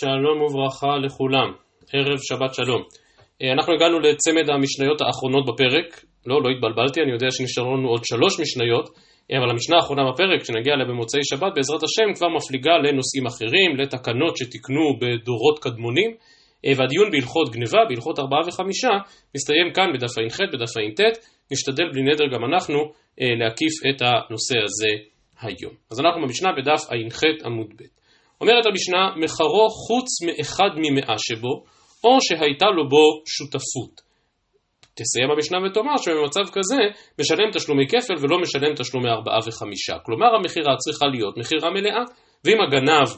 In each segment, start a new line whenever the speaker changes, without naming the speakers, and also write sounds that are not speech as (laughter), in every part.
שלום וברכה לכולם, ערב שבת שלום. אה, אנחנו הגענו לצמד המשניות האחרונות בפרק, לא, לא התבלבלתי, אני יודע שנשארו לנו עוד שלוש משניות, אה, אבל המשנה האחרונה בפרק, שנגיע אליה במוצאי שבת, בעזרת השם, כבר מפליגה לנושאים אחרים, לתקנות שתיקנו בדורות קדמונים, אה, והדיון בהלכות גניבה, בהלכות ארבעה וחמישה, מסתיים כאן בדף ע"ח, בדף ע"ט, נשתדל בלי נדר גם אנחנו להקיף את הנושא הזה היום. אז אנחנו במשנה בדף ע"ח עמוד ב'. אומרת המשנה, מחרו חוץ מאחד ממאה שבו, או שהייתה לו בו שותפות. תסיים המשנה ותאמר שבמצב כזה משלם תשלומי כפל ולא משלם תשלומי ארבעה וחמישה. כלומר המכירה צריכה להיות מכירה מלאה, ואם הגנב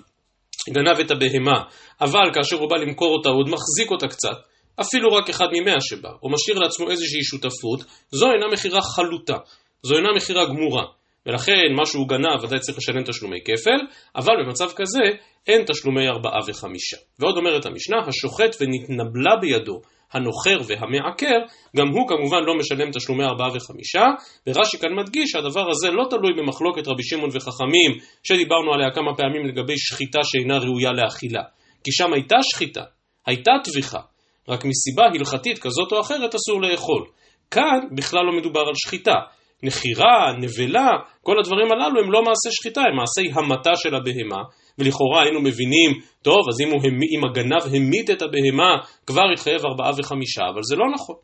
גנב את הבהמה, אבל כאשר הוא בא למכור אותה הוא עוד מחזיק אותה קצת, אפילו רק אחד ממאה שבה, או משאיר לעצמו איזושהי שותפות, זו אינה מכירה חלוטה, זו אינה מכירה גמורה. ולכן מה שהוא גנב ודאי צריך לשלם תשלומי כפל, אבל במצב כזה אין תשלומי ארבעה וחמישה. ועוד אומרת המשנה, השוחט ונתנבלה בידו הנוכר והמעקר, גם הוא כמובן לא משלם תשלומי ארבעה וחמישה, ורש"י כאן מדגיש שהדבר הזה לא תלוי במחלוקת רבי שמעון וחכמים, שדיברנו עליה כמה פעמים לגבי שחיטה שאינה ראויה לאכילה. כי שם הייתה שחיטה, הייתה טביחה, רק מסיבה הלכתית כזאת או אחרת אסור לאכול. כאן בכלל לא מדובר על שחיטה, נחירה, נבלה, כל הדברים הללו הם לא מעשי שחיטה, הם מעשי המתה של הבהמה, ולכאורה היינו מבינים, טוב, אז אם, הוא, אם הגנב המית את הבהמה, כבר יתחייב ארבעה וחמישה, אבל זה לא נכון.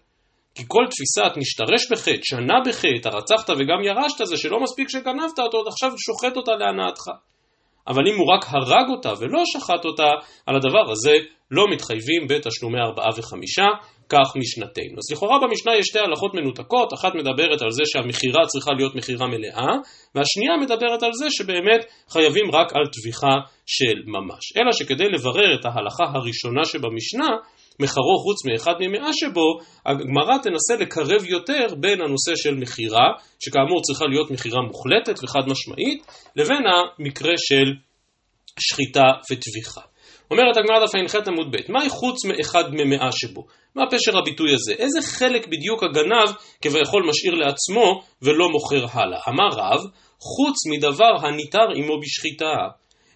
כי כל תפיסת נשתרש בחטא, שנה בחטא, הרצחת וגם ירשת, זה שלא מספיק שגנבת אותו, עוד עכשיו שוחט אותה להנאתך. אבל אם הוא רק הרג אותה ולא שחט אותה, על הדבר הזה לא מתחייבים בתשלומי ארבעה וחמישה, כך משנתנו. אז לכאורה במשנה יש שתי הלכות מנותקות, אחת מדברת על זה שהמכירה צריכה להיות מכירה מלאה, והשנייה מדברת על זה שבאמת חייבים רק על טביחה של ממש. אלא שכדי לברר את ההלכה הראשונה שבמשנה, מחרו חוץ מאחד ממאה שבו, הגמרא תנסה לקרב יותר בין הנושא של מכירה, שכאמור צריכה להיות מכירה מוחלטת וחד משמעית, לבין המקרה של שחיטה וטביחה. אומרת הגמרא דף ע"ח עמוד ב', מהי חוץ מאחד ממאה שבו? מה פשר הביטוי הזה? איזה חלק בדיוק הגנב כביכול משאיר לעצמו ולא מוכר הלאה? אמר רב, חוץ מדבר הניתר עמו בשחיטה.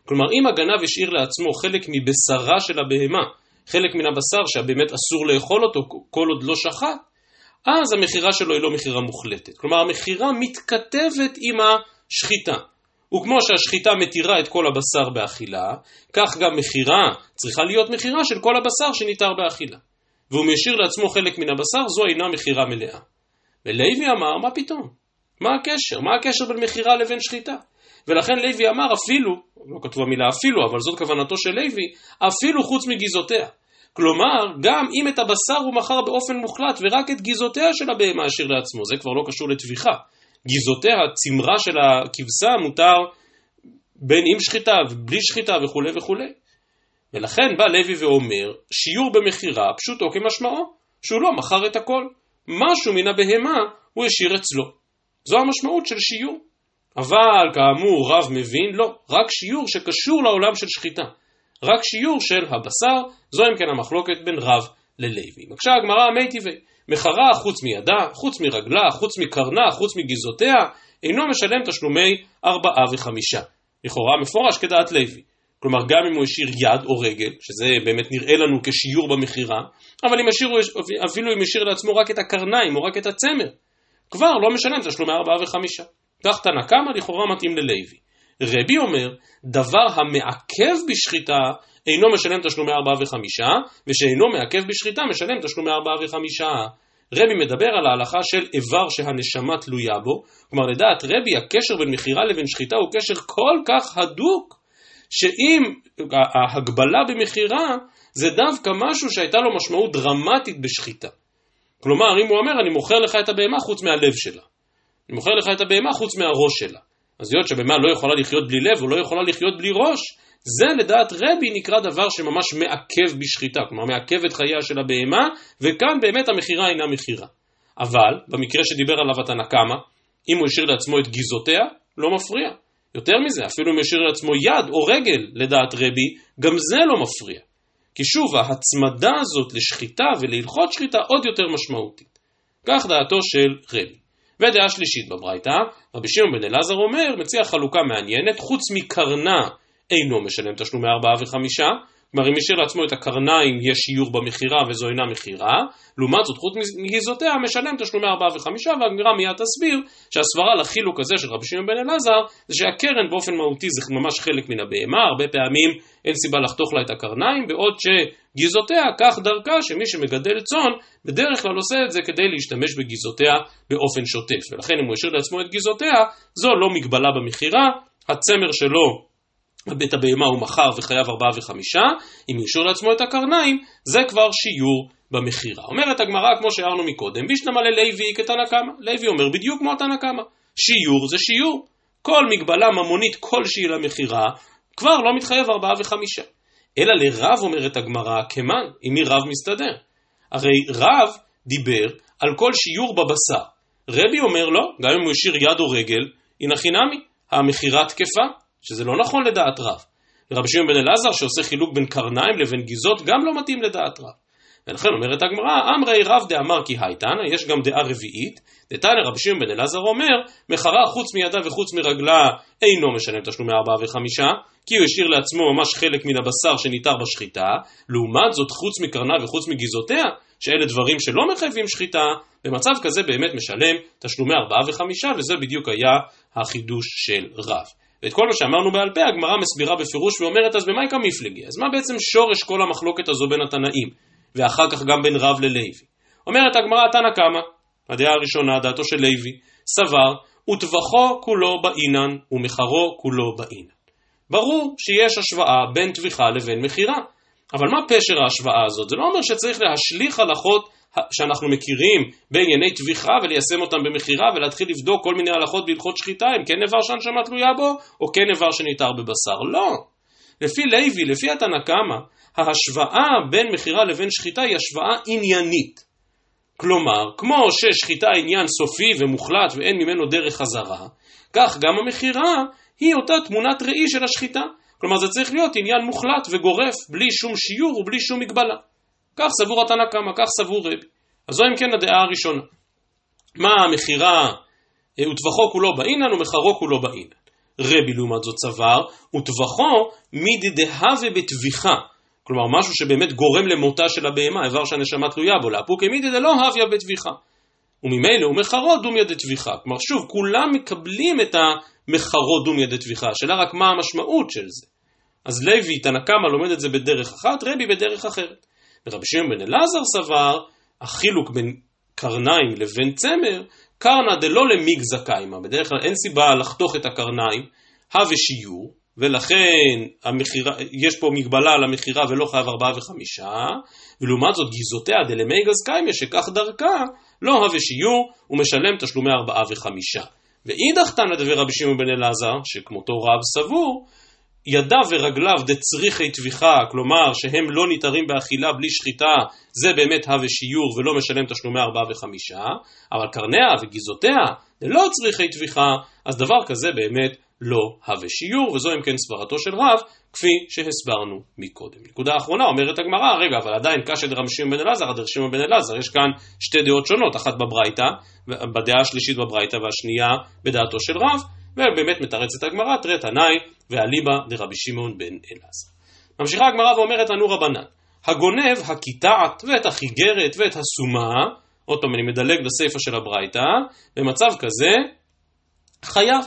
כלומר, אם הגנב השאיר לעצמו חלק מבשרה של הבהמה, חלק מן הבשר שבאמת אסור לאכול אותו כל עוד לא שחט, אז המכירה שלו היא לא מכירה מוחלטת. כלומר, המכירה מתכתבת עם השחיטה. וכמו שהשחיטה מתירה את כל הבשר באכילה, כך גם מכירה צריכה להיות מכירה של כל הבשר שניתר באכילה. והוא משאיר לעצמו חלק מן הבשר, זו אינה מכירה מלאה. ולוי אמר, מה פתאום? מה הקשר? מה הקשר בין מכירה לבין שחיטה? ולכן לוי אמר אפילו, לא כתוב המילה אפילו, אבל זאת כוונתו של לוי, אפילו חוץ מגיזותיה. כלומר, גם אם את הבשר הוא מכר באופן מוחלט ורק את גיזותיה של הבהמה השאיר לעצמו, זה כבר לא קשור לטביחה. גיזותיה, צמרה של הכבשה, מותר בין עם שחיטה ובלי שחיטה וכולי וכולי. ולכן בא לוי ואומר, שיעור במכירה פשוטו כמשמעו, שהוא לא מכר את הכל. משהו מן הבהמה הוא השאיר אצלו. זו המשמעות של שיעור. אבל כאמור רב מבין, לא, רק שיעור שקשור לעולם של שחיטה. רק שיעור של הבשר, זו אם כן המחלוקת בין רב ללוי. מקשה הגמרא מי טבעי, מחרה חוץ מידה, חוץ מרגלה, חוץ מקרנה, חוץ מגזעותיה, אינו משלם תשלומי ארבעה וחמישה. לכאורה מפורש כדעת לוי. כלומר גם אם הוא השאיר יד או רגל, שזה באמת נראה לנו כשיעור במכירה, אבל אם השאיר, אפילו אם השאיר לעצמו רק את הקרניים או רק את הצמר, כבר לא משלם תשלומי ארבעה וחמישה. כך תנא קמא לכאורה מתאים ללוי. רבי אומר, דבר המעכב בשחיטה אינו משלם תשלומי ארבעה וחמישה, ושאינו מעכב בשחיטה משלם תשלומי ארבעה וחמישה. רבי מדבר על ההלכה של איבר שהנשמה תלויה בו, כלומר לדעת רבי הקשר בין מכירה לבין שחיטה הוא קשר כל כך הדוק, שאם ההגבלה במכירה זה דווקא משהו שהייתה לו משמעות דרמטית בשחיטה. כלומר, אם הוא אומר, אני מוכר לך את הבהמה חוץ מהלב שלה. אני מוכר לך את הבהמה חוץ מהראש שלה. אז היות שבהמה לא יכולה לחיות בלי לב ולא יכולה לחיות בלי ראש, זה לדעת רבי נקרא דבר שממש מעכב בשחיטה, כלומר מעכב את חייה של הבהמה, וכאן באמת המכירה אינה מכירה. אבל, במקרה שדיבר עליו התנא קמא, אם הוא השאיר לעצמו את גיזותיה, לא מפריע. יותר מזה, אפילו אם השאיר לעצמו יד או רגל לדעת רבי, גם זה לא מפריע. כי שוב, ההצמדה הזאת לשחיטה ולהלכות שחיטה עוד יותר משמעותית. כך דעתו של רבי. ודעה שלישית בברייתא, רבי שמעון בן אלעזר אומר, מציע חלוקה מעניינת, חוץ מקרנה אינו משלם תשלומי ארבעה וחמישה, כלומר, אם השאיר לעצמו את הקרניים, יש שיעור במכירה וזו אינה מכירה, לעומת זאת, חוץ מגיזותיה, משלם תשלומי ארבעה וחמישה, והגמרא מיד תסביר שהסברה לחילוק הזה של רבי שמעון בן אלעזר, זה שהקרן באופן מהותי זה ממש חלק מן הבהמה, הרבה פעמים אין סיבה לחתוך לה את הקרניים, בעוד שגיזותיה, כך דרכה שמי שמגדל צאן, בדרך כלל עושה את זה כדי להשתמש בגיזותיה באופן שוטף, ולכן אם הוא השאיר לעצמו את גיזותיה, זו לא מגבלה במכירה, הצמר שלו בית הבהמה הוא מכר וחייב ארבעה וחמישה, אם ישור לעצמו את הקרניים, זה כבר שיעור במכירה. אומרת הגמרא, כמו שהערנו מקודם, בישנמה ללוי כתנא קמא. לוי אומר בדיוק כמו התנא קמא. שיעור זה שיעור. כל מגבלה ממונית כלשהי למכירה, כבר לא מתחייב ארבעה וחמישה. אלא לרב אומרת הגמרא, כמן, עם מי רב מסתדר? הרי רב דיבר על כל שיעור בבשר. רבי אומר לו, גם אם הוא השאיר יד או רגל, הנה חינמי, המכירה תקפה. שזה לא נכון לדעת רב. ורבי שמעון בן אלעזר שעושה חילוק בין קרניים לבין גיזות גם לא מתאים לדעת רב. ולכן אומרת הגמרא, אמרי רב דאמר כי הייתנא, יש גם דעה רביעית, דתנא רבי שמעון בן אלעזר אומר, מחרה חוץ מידה וחוץ מרגלה אינו משלם תשלומי ארבעה וחמישה, כי הוא השאיר לעצמו ממש חלק מן הבשר שניתר בשחיטה, לעומת זאת חוץ מקרנה וחוץ מגיזותיה, שאלה דברים שלא מחייבים שחיטה, במצב כזה באמת משלם תשלומי ארבעה וחמישה, וזה בדיוק היה החידוש של רב. ואת כל מה שאמרנו בעל פה, הגמרא מסבירה בפירוש ואומרת, אז במאי מפלגי? אז מה בעצם שורש כל המחלוקת הזו בין התנאים, ואחר כך גם בין רב ללוי? אומרת הגמרא, תנא קמא, הדעה הראשונה, דעתו של לוי, סבר, וטבחו כולו באינן, ומחרו כולו באינן. ברור שיש השוואה בין טביחה לבין מכירה. אבל מה פשר ההשוואה הזאת? זה לא אומר שצריך להשליך הלכות שאנחנו מכירים בענייני טביחה וליישם אותם במכירה ולהתחיל לבדוק כל מיני הלכות בהלכות שחיטה, אם כן איבר שהנשמה תלויה בו, או כן איבר שניתר בבשר. לא. לפי לוי, לפי התנא קמא, ההשוואה בין מכירה לבין שחיטה היא השוואה עניינית. כלומר, כמו ששחיטה עניין סופי ומוחלט ואין ממנו דרך חזרה, כך גם המכירה היא אותה תמונת ראי של השחיטה. כלומר, זה צריך להיות עניין מוחלט וגורף, בלי שום שיעור ובלי שום מגבלה. כך סבור התנא קמא, כך סבור רבי. אז זו אם כן הדעה הראשונה. מה המכירה אה, וטבחו כולו באינן ומחרו כולו באינן. רבי לעומת זאת סבר, וטבחו מדדהווה בטביחה. כלומר משהו שבאמת גורם למותה של הבהמה, איבר שהנשמה תלויה בו, לאפוקי מידי דלא הוויה בטביחה. וממילא הוא מחרו דומיה דטביחה. כלומר שוב, כולם מקבלים את המחרו דומיה דטביחה, השאלה רק מה המשמעות של זה. אז לוי, תנא קמא לומד את זה בדרך אחת, רבי בדרך אחרת. ורבי שמעון בן אלעזר סבר, החילוק בין קרניים לבין צמר, קרנא דלא למיגזא קיימא, בדרך כלל אין סיבה לחתוך את הקרניים, הווה שיעור, ולכן המחירה, יש פה מגבלה על המכירה ולא חייב ארבעה וחמישה, ולעומת זאת גיזותיה דלמיגז קיימא, שכך דרכה, לא הווה שיעור, הוא משלם תשלומי ארבעה וחמישה. ואידך תנא דבר רבי שמעון בן אלעזר, שכמותו רב סבור, ידיו ורגליו דצריכי טביחה, כלומר שהם לא ניתרים באכילה בלי שחיטה, זה באמת הווה שיעור ולא משלם תשלומי ארבעה וחמישה, אבל קרניה וגיזותיה ללא צריכי טביחה, אז דבר כזה באמת לא הווה שיעור, וזו אם כן סברתו של רב, כפי שהסברנו מקודם. נקודה אחרונה, אומרת הגמרא, רגע, אבל עדיין קשה דרם שמעון בן אלעזר, עד שמעון בן אלעזר, יש כאן שתי דעות שונות, אחת בברייתא, בדעה השלישית בברייתא והשנייה בדעתו של רב, ובאמת מתרצת הגמרא, תראה תנאי ואליבא דרבי שמעון בן אלעזר. ממשיכה הגמרא ואומרת לנו רבנן, הגונב הקיטעת ואת החיגרת ואת הסומה, עוד פעם אני מדלג לסיפא של הברייתא, במצב כזה חייב.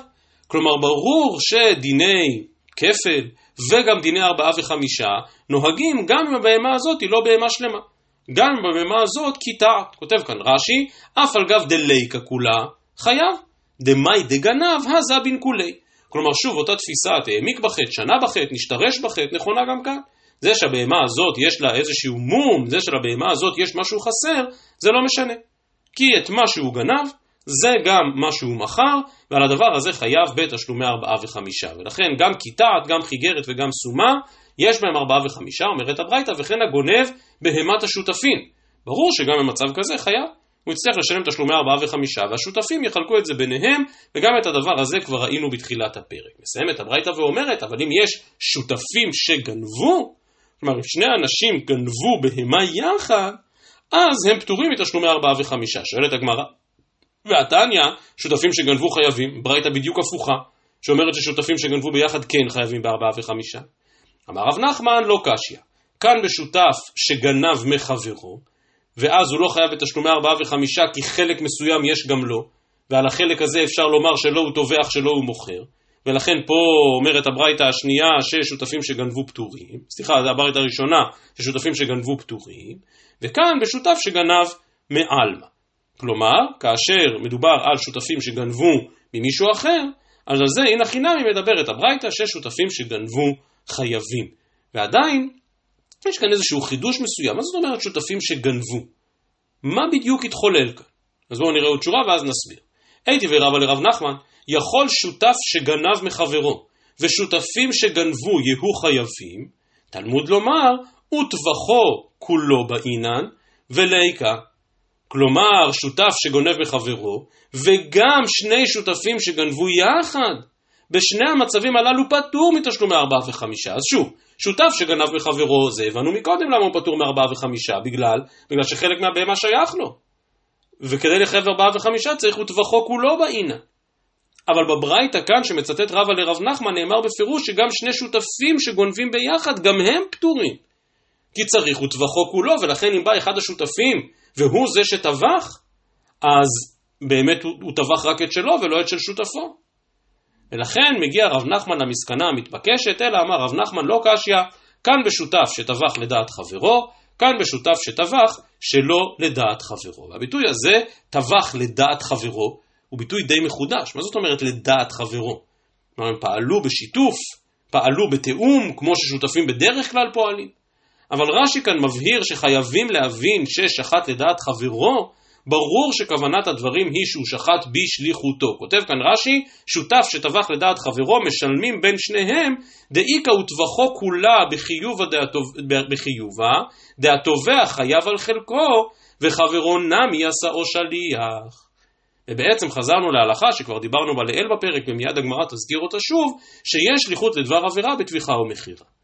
כלומר ברור שדיני כפל וגם דיני ארבעה וחמישה נוהגים גם אם הבהמה הזאת היא לא בהמה שלמה. גם אם הבהמה הזאת קיטעת. כותב כאן רש"י, אף על גב דליקה כולה חייב. דמאי דגנב הזה בן כולי. כלומר שוב אותה תפיסה, העמיק בחטא, שנה בחטא, נשתרש בחטא, נכונה גם כאן. זה שהבהמה הזאת יש לה איזשהו מום, זה שלבהמה הזאת יש משהו חסר, זה לא משנה. כי את מה שהוא גנב, זה גם מה שהוא מכר, ועל הדבר הזה חייב בתשלומי ארבעה וחמישה. ולכן גם קיטעת, גם חיגרת וגם סומה, יש בהם ארבעה וחמישה, אומרת הברייתא, וכן הגונב בהמת השותפים. ברור שגם במצב כזה חייב. הוא יצטרך לשלם תשלומי ארבעה וחמישה, והשותפים יחלקו את זה ביניהם, וגם את הדבר הזה כבר ראינו בתחילת הפרק. מסיימת הברייתא ואומרת, אבל אם יש שותפים שגנבו, כלומר אם שני אנשים גנבו בהמה יחד, אז הם פטורים מתשלומי ארבעה וחמישה. שואלת הגמרא, והתניא, שותפים שגנבו חייבים, ברייתא בדיוק הפוכה, שאומרת ששותפים שגנבו ביחד כן חייבים בארבעה וחמישה. אמר רב נחמן, לא קשיא. כאן בשותף שגנב מחברו, ואז הוא לא חייב בתשלומי ארבעה וחמישה כי חלק מסוים יש גם לו, ועל החלק הזה אפשר לומר שלא הוא טובח, שלא הוא מוכר. ולכן פה אומרת הברייתא השנייה ששותפים שגנבו פטורים, סליחה, זה הברייתא הראשונה ששותפים שגנבו פטורים, וכאן בשותף שגנב מעלמא. כלומר, כאשר מדובר על שותפים שגנבו ממישהו אחר, אז על זה הנה חינמי מדברת הברייתא ששותפים שגנבו חייבים. ועדיין, יש כאן איזשהו חידוש מסוים. מה זאת אומרת שותפים שגנבו? מה בדיוק התחולל כאן? אז בואו נראה עוד שורה ואז נסביר. הייתי ורבה לרב נחמן, יכול שותף שגנב מחברו, ושותפים שגנבו יהיו חייבים, תלמוד לומר, וטבחו כולו באינן, וליקה. כלומר, שותף שגונב מחברו, וגם שני שותפים שגנבו יחד. בשני המצבים הללו פטור מתשלומי ארבעה וחמישה. אז שוב, שותף שגנב מחברו, זה הבנו מקודם למה הוא פטור מארבעה וחמישה, בגלל, בגלל שחלק מהבהמה שייך לו. וכדי לחייב ארבעה וחמישה צריך וטבחו כולו באינה. אבל בברייתא כאן שמצטט רבא לרב נחמן נאמר בפירוש שגם שני שותפים שגונבים ביחד גם הם פטורים. כי צריך וטבחו כולו, ולכן אם בא אחד השותפים והוא זה שטבח, אז באמת הוא, הוא טבח רק את שלו ולא את של שותפו. ולכן מגיע רב נחמן למסקנה המתבקשת, אלא אמר רב נחמן לא קשיא, כאן בשותף שטבח לדעת חברו, כאן בשותף שטבח שלא לדעת חברו. והביטוי הזה, טבח לדעת חברו, הוא ביטוי די מחודש. מה זאת אומרת לדעת חברו? כלומר, הם פעלו בשיתוף, פעלו בתיאום, כמו ששותפים בדרך כלל פועלים. אבל רש"י כאן מבהיר שחייבים להבין ששחט לדעת חברו, ברור שכוונת הדברים היא שהוא שחט בשליחותו. כותב כאן רש"י, שותף שטבח לדעת חברו, משלמים בין שניהם, דאיכא וטבחו כולה בחיובה, בחיובה, דהתובע חייב על חלקו, וחברו נמי עשאו שליח. ובעצם חזרנו להלכה שכבר דיברנו בה לעיל בפרק ומיד הגמרא תזכיר אותה שוב, שיש שליחות לדבר עבירה בטביחה ומכירה.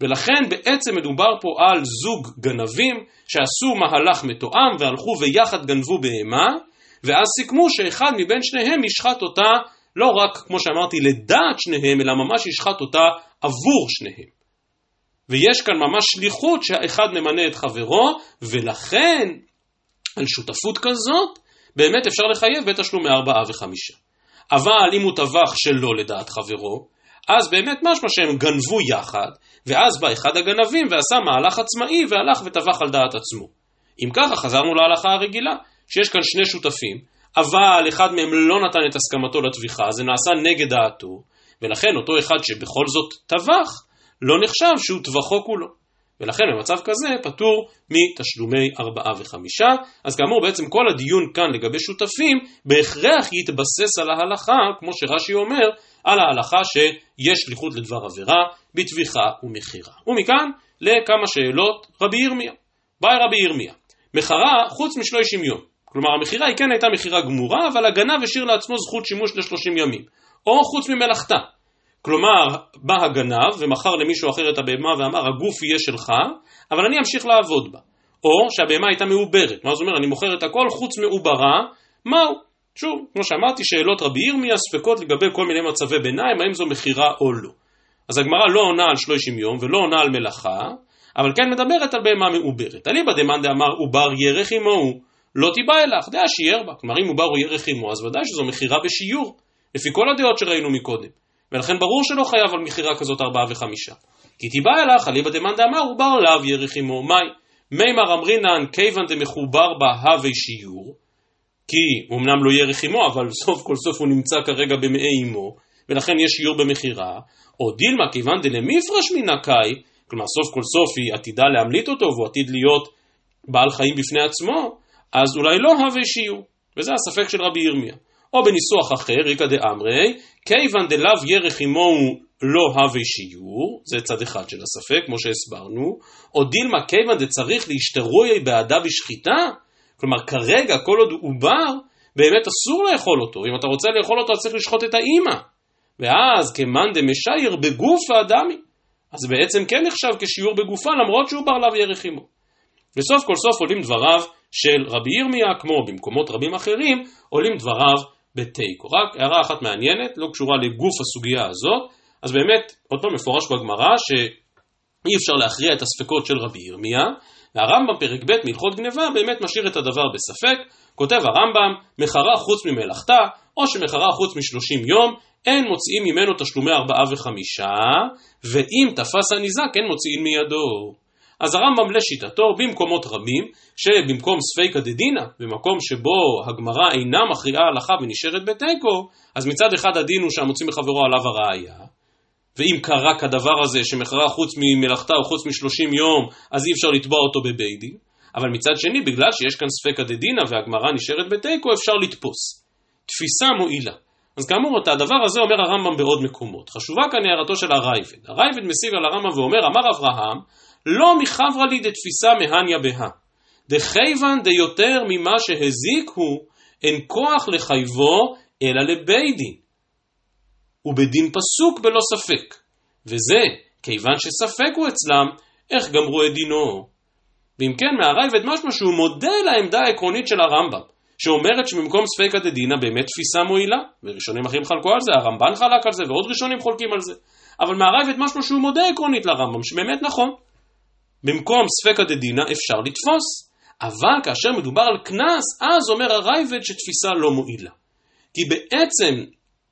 ולכן בעצם מדובר פה על זוג גנבים שעשו מהלך מתואם והלכו ויחד גנבו בהמה, ואז סיכמו שאחד מבין שניהם ישחט אותה לא רק, כמו שאמרתי, לדעת שניהם, אלא ממש ישחט אותה עבור שניהם. ויש כאן ממש שליחות שהאחד ממנה את חברו, ולכן על שותפות כזאת באמת אפשר לחייב בתשלומי ארבעה וחמישה. אבל אם הוא טבח שלא לדעת חברו, אז באמת משמע שהם גנבו יחד, ואז בא אחד הגנבים ועשה מהלך עצמאי והלך וטבח על דעת עצמו. אם ככה חזרנו להלכה הרגילה, שיש כאן שני שותפים, אבל אחד מהם לא נתן את הסכמתו לטביחה, זה נעשה נגד דעתו, ולכן אותו אחד שבכל זאת טבח, לא נחשב שהוא טבחו כולו. ולכן במצב כזה פטור מתשלומי ארבעה וחמישה. אז כאמור בעצם כל הדיון כאן לגבי שותפים בהכרח יתבסס על ההלכה, כמו שרש"י אומר, על ההלכה שיש שליחות לדבר עבירה בטביחה ומכירה. ומכאן לכמה שאלות רבי ירמיה. באי רבי ירמיה, מחרה חוץ משלושים יום. כלומר המכירה היא כן הייתה מכירה גמורה, אבל הגנב השאיר לעצמו זכות שימוש לשלושים ימים. או חוץ ממלאכתה. כלומר, בא הגנב ומכר למישהו אחר את הבהמה ואמר, הגוף יהיה שלך, אבל אני אמשיך לעבוד בה. או שהבהמה הייתה מעוברת. מה זאת אומרת? אני מוכר את הכל חוץ מעוברה, מהו? שוב, כמו שאמרתי, שאלות רבי ירמיה, ספקות לגבי כל מיני מצבי ביניים, האם זו מכירה או לא. אז הגמרא לא עונה על שלושים יום ולא עונה על מלאכה, אבל כן מדברת על בהמה מעוברת. אליבא דמאן דאמר עובר ירך עמו, לא תיבא אלך, דעה שיער בה. כלומר, אם עובר הוא ירך עמו, אז ודאי שזו מכירה בשיעור, לפי כל הדעות שראינו מקודם. ולכן ברור שלא חייב על מכירה כזאת ארבעה וחמישה. כי תיבא אלך, אליבא דמאן דאמר עובר לאו ירך עמו, מאי? מימר אמרינן כיוון דמחובר בה הווי שיעור, כי אמנם לא יהיה רחימו, אבל (laughs) סוף כל סוף הוא נמצא כרגע במאי אמו, ולכן יש שיעור במכירה, או דילמה כיוון דלמיפרש מן הקאי, כלומר סוף כל סוף היא עתידה להמליט אותו והוא עתיד להיות בעל חיים בפני עצמו, אז אולי לא הווה שיעור, וזה הספק של רבי ירמיה. או בניסוח אחר, ריקא דאמרי, כיוון דלאו ירך עמו לא הווה שיעור, זה צד אחד של הספק, כמו שהסברנו, או דילמה כיוון דצריך להשתרוי בעדה בשחיטה, כלומר, כרגע, כל עוד הוא עובר, באמת אסור לאכול אותו. אם אתה רוצה לאכול אותו, אז צריך לשחוט את האימא. ואז כמאן דמשייר בגוף האדמי. אז בעצם כן נחשב כשיעור בגופה, למרות שהוא בר לאו ירך עמו. וסוף כל סוף עולים דבריו של רבי ירמיה, כמו במקומות רבים אחרים, עולים דבריו בתיקו. רק הערה אחת מעניינת, לא קשורה לגוף הסוגיה הזאת, אז באמת, עוד פעם מפורש בגמרא, אי אפשר להכריע את הספקות של רבי ירמיה, והרמב"ם פרק ב' מהלכות גניבה באמת משאיר את הדבר בספק, כותב הרמב"ם, מחרה חוץ ממלאכתה, או שמחרה חוץ משלושים יום, אין מוציאים ממנו תשלומי ארבעה וחמישה, ואם תפס הניזק אין מוציאים מידו. אז הרמב"ם לשיטתו, במקומות רבים, שבמקום ספיקא דדינא, במקום שבו הגמרא אינה מכריעה הלכה ונשארת בתיקו, אז מצד אחד הדין הוא שהמוציא מחברו עליו הראייה, ואם קרה כדבר הזה שמחרה חוץ ממלאכתה או חוץ משלושים יום, אז אי אפשר לתבוע אותו בבית דין. אבל מצד שני, בגלל שיש כאן ספקא דדינא והגמרא נשארת בתיקו, אפשר לתפוס. תפיסה מועילה. אז כאמור, את הדבר הזה אומר הרמב"ם בעוד מקומות. חשובה כאן הערתו של הרייבד. הרייבד משיג על הרמב"ם ואומר, אמר אברהם, לא מחברה לי דתפיסה מהניה בה. דכיוון דיותר ממה שהזיק הוא, אין כוח לחייבו, אלא לבית דין. ובדין פסוק בלא ספק. וזה, כיוון שספק הוא אצלם, איך גמרו את דינו. ואם כן, מהרייבד משמע שהוא מודה לעמדה העקרונית של הרמב"ם, שאומרת שבמקום ספקא דדינא באמת תפיסה מועילה, וראשונים אחרים חלקו על זה, הרמב"ן חלק על זה, ועוד ראשונים חולקים על זה. אבל מהרייבד משמע שהוא מודה עקרונית לרמב"ם, שבאמת נכון. במקום ספקא דדינא אפשר לתפוס, אבל כאשר מדובר על קנס, אז אומר הרייבד שתפיסה לא מועילה. כי בעצם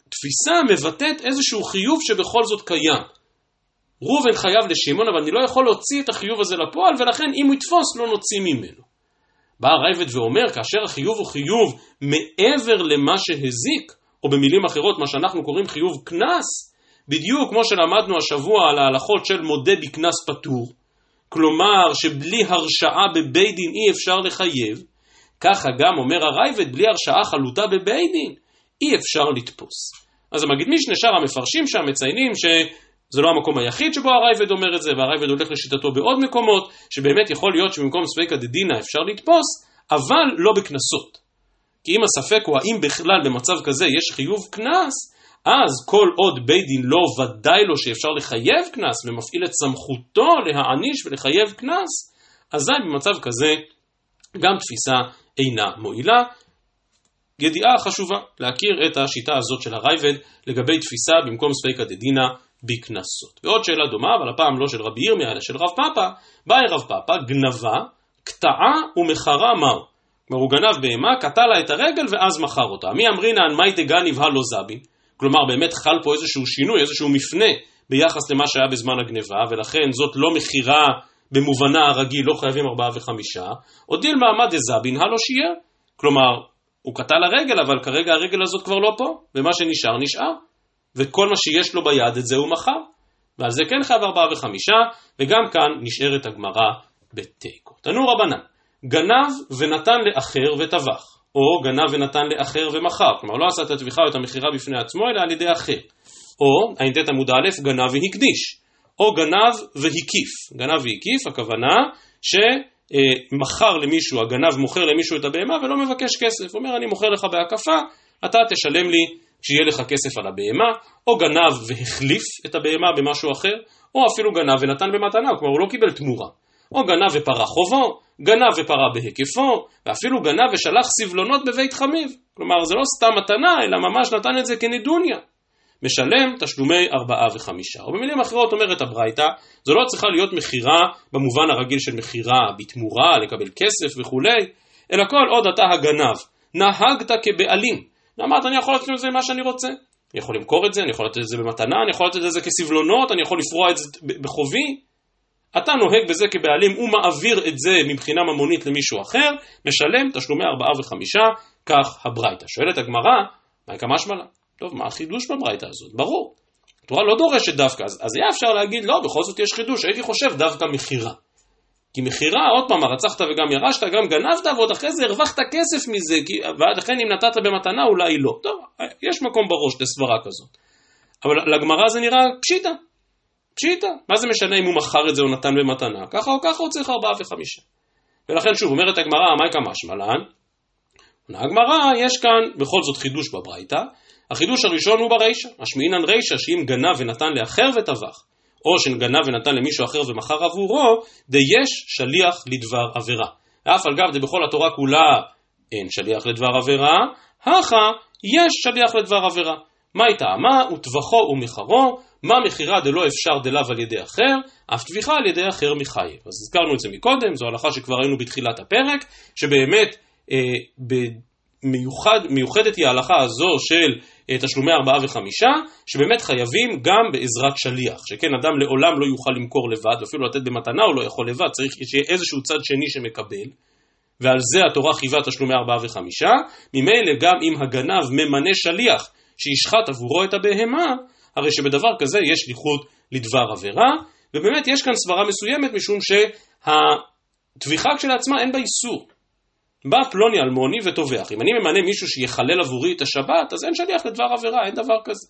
תפיסה מבטאת איזשהו חיוב שבכל זאת קיים. ראובן חייב לשמעון, אבל אני לא יכול להוציא את החיוב הזה לפועל, ולכן אם הוא יתפוס לא נוציא ממנו. בא הרייבד ואומר, כאשר החיוב הוא חיוב מעבר למה שהזיק, או במילים אחרות, מה שאנחנו קוראים חיוב קנס, בדיוק כמו שלמדנו השבוע על ההלכות של מודה בקנס פטור, כלומר שבלי הרשעה בבית דין אי אפשר לחייב, ככה גם אומר הרייבד, בלי הרשעה חלוטה בבית דין, אי אפשר לתפוס. אז המגיד משנה שאר המפרשים שם מציינים שזה לא המקום היחיד שבו הרייבד אומר את זה, והרייבד הולך לשיטתו בעוד מקומות, שבאמת יכול להיות שבמקום ספקא דדינא אפשר לתפוס, אבל לא בקנסות. כי אם הספק הוא האם בכלל במצב כזה יש חיוב קנס, אז כל עוד בית דין לא ודאי לו שאפשר לחייב קנס ומפעיל את סמכותו להעניש ולחייב קנס, אזי במצב כזה גם תפיסה אינה מועילה. ידיעה חשובה, להכיר את השיטה הזאת של הרייבד לגבי תפיסה במקום ספיקא דדינא בקנסות. ועוד שאלה דומה, אבל הפעם לא של רבי ירמיה אלא של רב פאפא, באי רב פאפא, גנבה, קטעה ומחרה מהו. כלומר הוא גנב בהמה, קטע לה את הרגל ואז מכר אותה. מי אמרינן מאי דגניב הלא זבי? כלומר באמת חל פה איזשהו שינוי, איזשהו מפנה ביחס למה שהיה בזמן הגניבה, ולכן זאת לא מכירה במובנה הרגיל, לא חייבים ארבעה וחמישה, או דיל מעמד דזבין הלא שיהיה. כלומר, הוא קטע לרגל, אבל כרגע הרגל הזאת כבר לא פה, ומה שנשאר, נשאר. וכל מה שיש לו ביד, את זה הוא מכר. ועל זה כן חייב ארבעה וחמישה, וגם כאן נשארת הגמרא בתיקו. תנו רבנן, גנב ונתן לאחר וטבח, או גנב ונתן לאחר ומכר, כלומר לא עשה את הטביחה או את המכירה בפני עצמו, אלא על ידי אחר. או, ע"ט עמוד א', גנב והקדיש, או גנב והקיף. גנב והקיף, הכוונה ש... מכר למישהו, הגנב מוכר למישהו את הבהמה ולא מבקש כסף. אומר, אני מוכר לך בהקפה, אתה תשלם לי כשיהיה לך כסף על הבהמה, או גנב והחליף את הבהמה במשהו אחר, או אפילו גנב ונתן במתנה, כלומר הוא לא קיבל תמורה. או גנב ופרה חובו, גנב ופרה בהיקפו, ואפילו גנב ושלח סבלונות בבית חמיב. כלומר זה לא סתם מתנה, אלא ממש נתן את זה כנדוניה. משלם תשלומי ארבעה וחמישה. או במילים אחרות אומרת הברייתא, זו לא צריכה להיות מכירה במובן הרגיל של מכירה בתמורה, לקבל כסף וכולי, אלא כל עוד אתה הגנב, נהגת כבעלים. אמרת, אני יכול לתת לזה מה שאני רוצה. אני יכול למכור את זה, אני יכול לתת את זה במתנה, אני יכול לתת את זה כסבלונות, אני יכול לפרוע את זה בחובי. אתה נוהג בזה כבעלים ומעביר את זה מבחינה ממונית למישהו אחר, משלם תשלומי ארבעה וחמישה, כך הברייתא. שואלת הגמרא, מה יקרה משמע טוב, מה החידוש בברייתא הזאת? ברור. התורה לא דורשת דווקא, אז היה אפשר להגיד, לא, בכל זאת יש חידוש, הייתי חושב דווקא מכירה. כי מכירה, עוד פעם, הרצחת וגם ירשת, גם גנבת, ועוד אחרי זה הרווחת כסף מזה, כי, ולכן אם נתת במתנה אולי לא. טוב, יש מקום בראש לסברה כזאת. אבל לגמרא זה נראה פשיטה. פשיטה. מה זה משנה אם הוא מכר את זה או נתן במתנה? ככה או ככה הוא צריך ארבעה וחמישה. ולכן שוב, אומרת הגמרא, מה יקרה משמלן? עונה הגמרא, יש כאן בכל זאת חידוש בברייתא, החידוש הראשון הוא ברישא, משמעינן רישא שאם גנב ונתן לאחר וטבח, או שגנב ונתן למישהו אחר ומכר עבורו, דיש שליח לדבר עבירה. ואף על גב דבכל התורה כולה אין שליח לדבר עבירה, הכא יש שליח לדבר עבירה. מה היא טעמה? וטבחו ומכרו, מה מכירה דלא אפשר דלאו על ידי אחר, אף טביחה על ידי אחר מחייב. אז הזכרנו את זה מקודם, זו הלכה שכבר ראינו בתחילת הפרק, שבאמת אה, במיוחד, מיוחדת היא ההלכה הזו של תשלומי ארבעה וחמישה, שבאמת חייבים גם בעזרת שליח, שכן אדם לעולם לא יוכל למכור לבד, ואפילו לתת במתנה הוא לא יכול לבד, צריך שיהיה איזשהו צד שני שמקבל, ועל זה התורה חייבה תשלומי ארבעה וחמישה, ממילא גם אם הגנב ממנה שליח שישחט עבורו את הבהמה, הרי שבדבר כזה יש שליחות לדבר עבירה, ובאמת יש כאן סברה מסוימת משום שהטביחה כשלעצמה אין בה איסור. בא פלוני אלמוני וטובח. אם אני ממנה מישהו שיחלל עבורי את השבת, אז אין שליח לדבר עבירה, אין דבר כזה.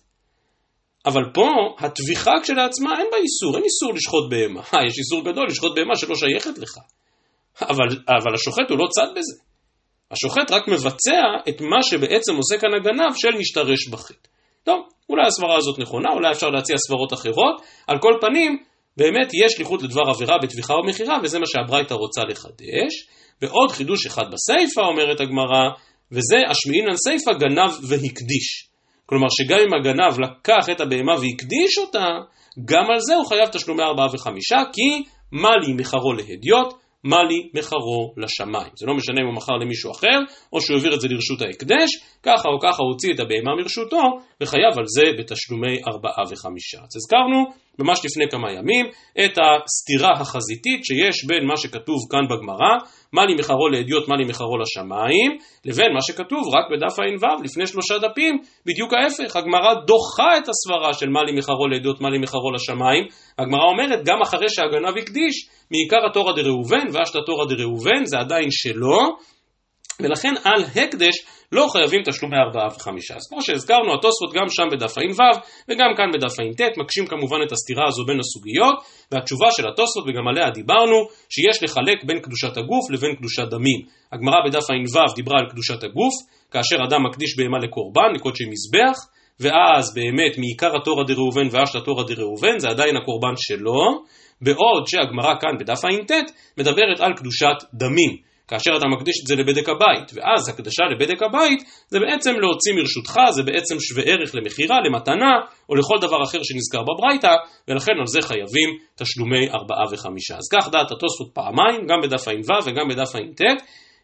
אבל פה, הטביחה כשלעצמה אין בה איסור, אין איסור לשחוט בהמה. אה, יש איסור גדול לשחוט בהמה שלא שייכת לך. אבל, אבל השוחט הוא לא צד בזה. השוחט רק מבצע את מה שבעצם עושה כאן הגנב של משתרש בחטא. טוב, אולי הסברה הזאת נכונה, אולי אפשר להציע סברות אחרות. על כל פנים, באמת יש שליחות לדבר עבירה בטביחה או מכירה, וזה מה שהברייתא רוצה לחדש. ועוד חידוש אחד בסיפא, אומרת הגמרא, וזה השמיעינן סיפא גנב והקדיש. כלומר שגם אם הגנב לקח את הבהמה והקדיש אותה, גם על זה הוא חייב תשלומי ארבעה וחמישה, כי מה לי מחרו להדיוט, מה לי מחרו לשמיים. זה לא משנה אם הוא מכר למישהו אחר, או שהוא העביר את זה לרשות ההקדש, ככה או ככה הוא הוציא את הבהמה מרשותו, וחייב על זה בתשלומי ארבעה וחמישה. אז הזכרנו ממש לפני כמה ימים את הסתירה החזיתית שיש בין מה שכתוב כאן בגמרא, מה לי מחרו לאדיוט, מה לי מחרו לשמיים, לבין מה שכתוב רק בדף ע"ו לפני שלושה דפים, בדיוק ההפך, הגמרא דוחה את הסברה של מה לי מחרו לאדיוט, מה לי מחרו לשמיים, הגמרא אומרת גם אחרי שהגנב הקדיש, מעיקר התורא דראובן ואשתא תורא דראובן, זה עדיין שלו, ולכן על הקדש לא חייבים תשלומי ארבעה וחמישה. אז כמו שהזכרנו, התוספות גם שם בדף ע"ו וגם כאן בדף ע"ט, מקשים כמובן את הסתירה הזו בין הסוגיות, והתשובה של התוספות, וגם עליה דיברנו, שיש לחלק בין קדושת הגוף לבין קדושת דמים. הגמרא בדף ע"ו דיברה על קדושת הגוף, כאשר אדם מקדיש בהמה לקורבן, לקודשי מזבח, ואז באמת מעיקר התורא דראובן ואשתא תורא דראובן, זה עדיין הקורבן שלו, בעוד שהגמרא כאן בדף ע"ט מדברת על קדושת דמים. כאשר אתה מקדיש את זה לבדק הבית, ואז הקדשה לבדק הבית זה בעצם להוציא מרשותך, זה בעצם שווה ערך למכירה, למתנה, או לכל דבר אחר שנזכר בברייתא, ולכן על זה חייבים תשלומי ארבעה וחמישה. אז כך דעת התוספות פעמיים, גם בדף ע"ו וגם בדף ע"ט.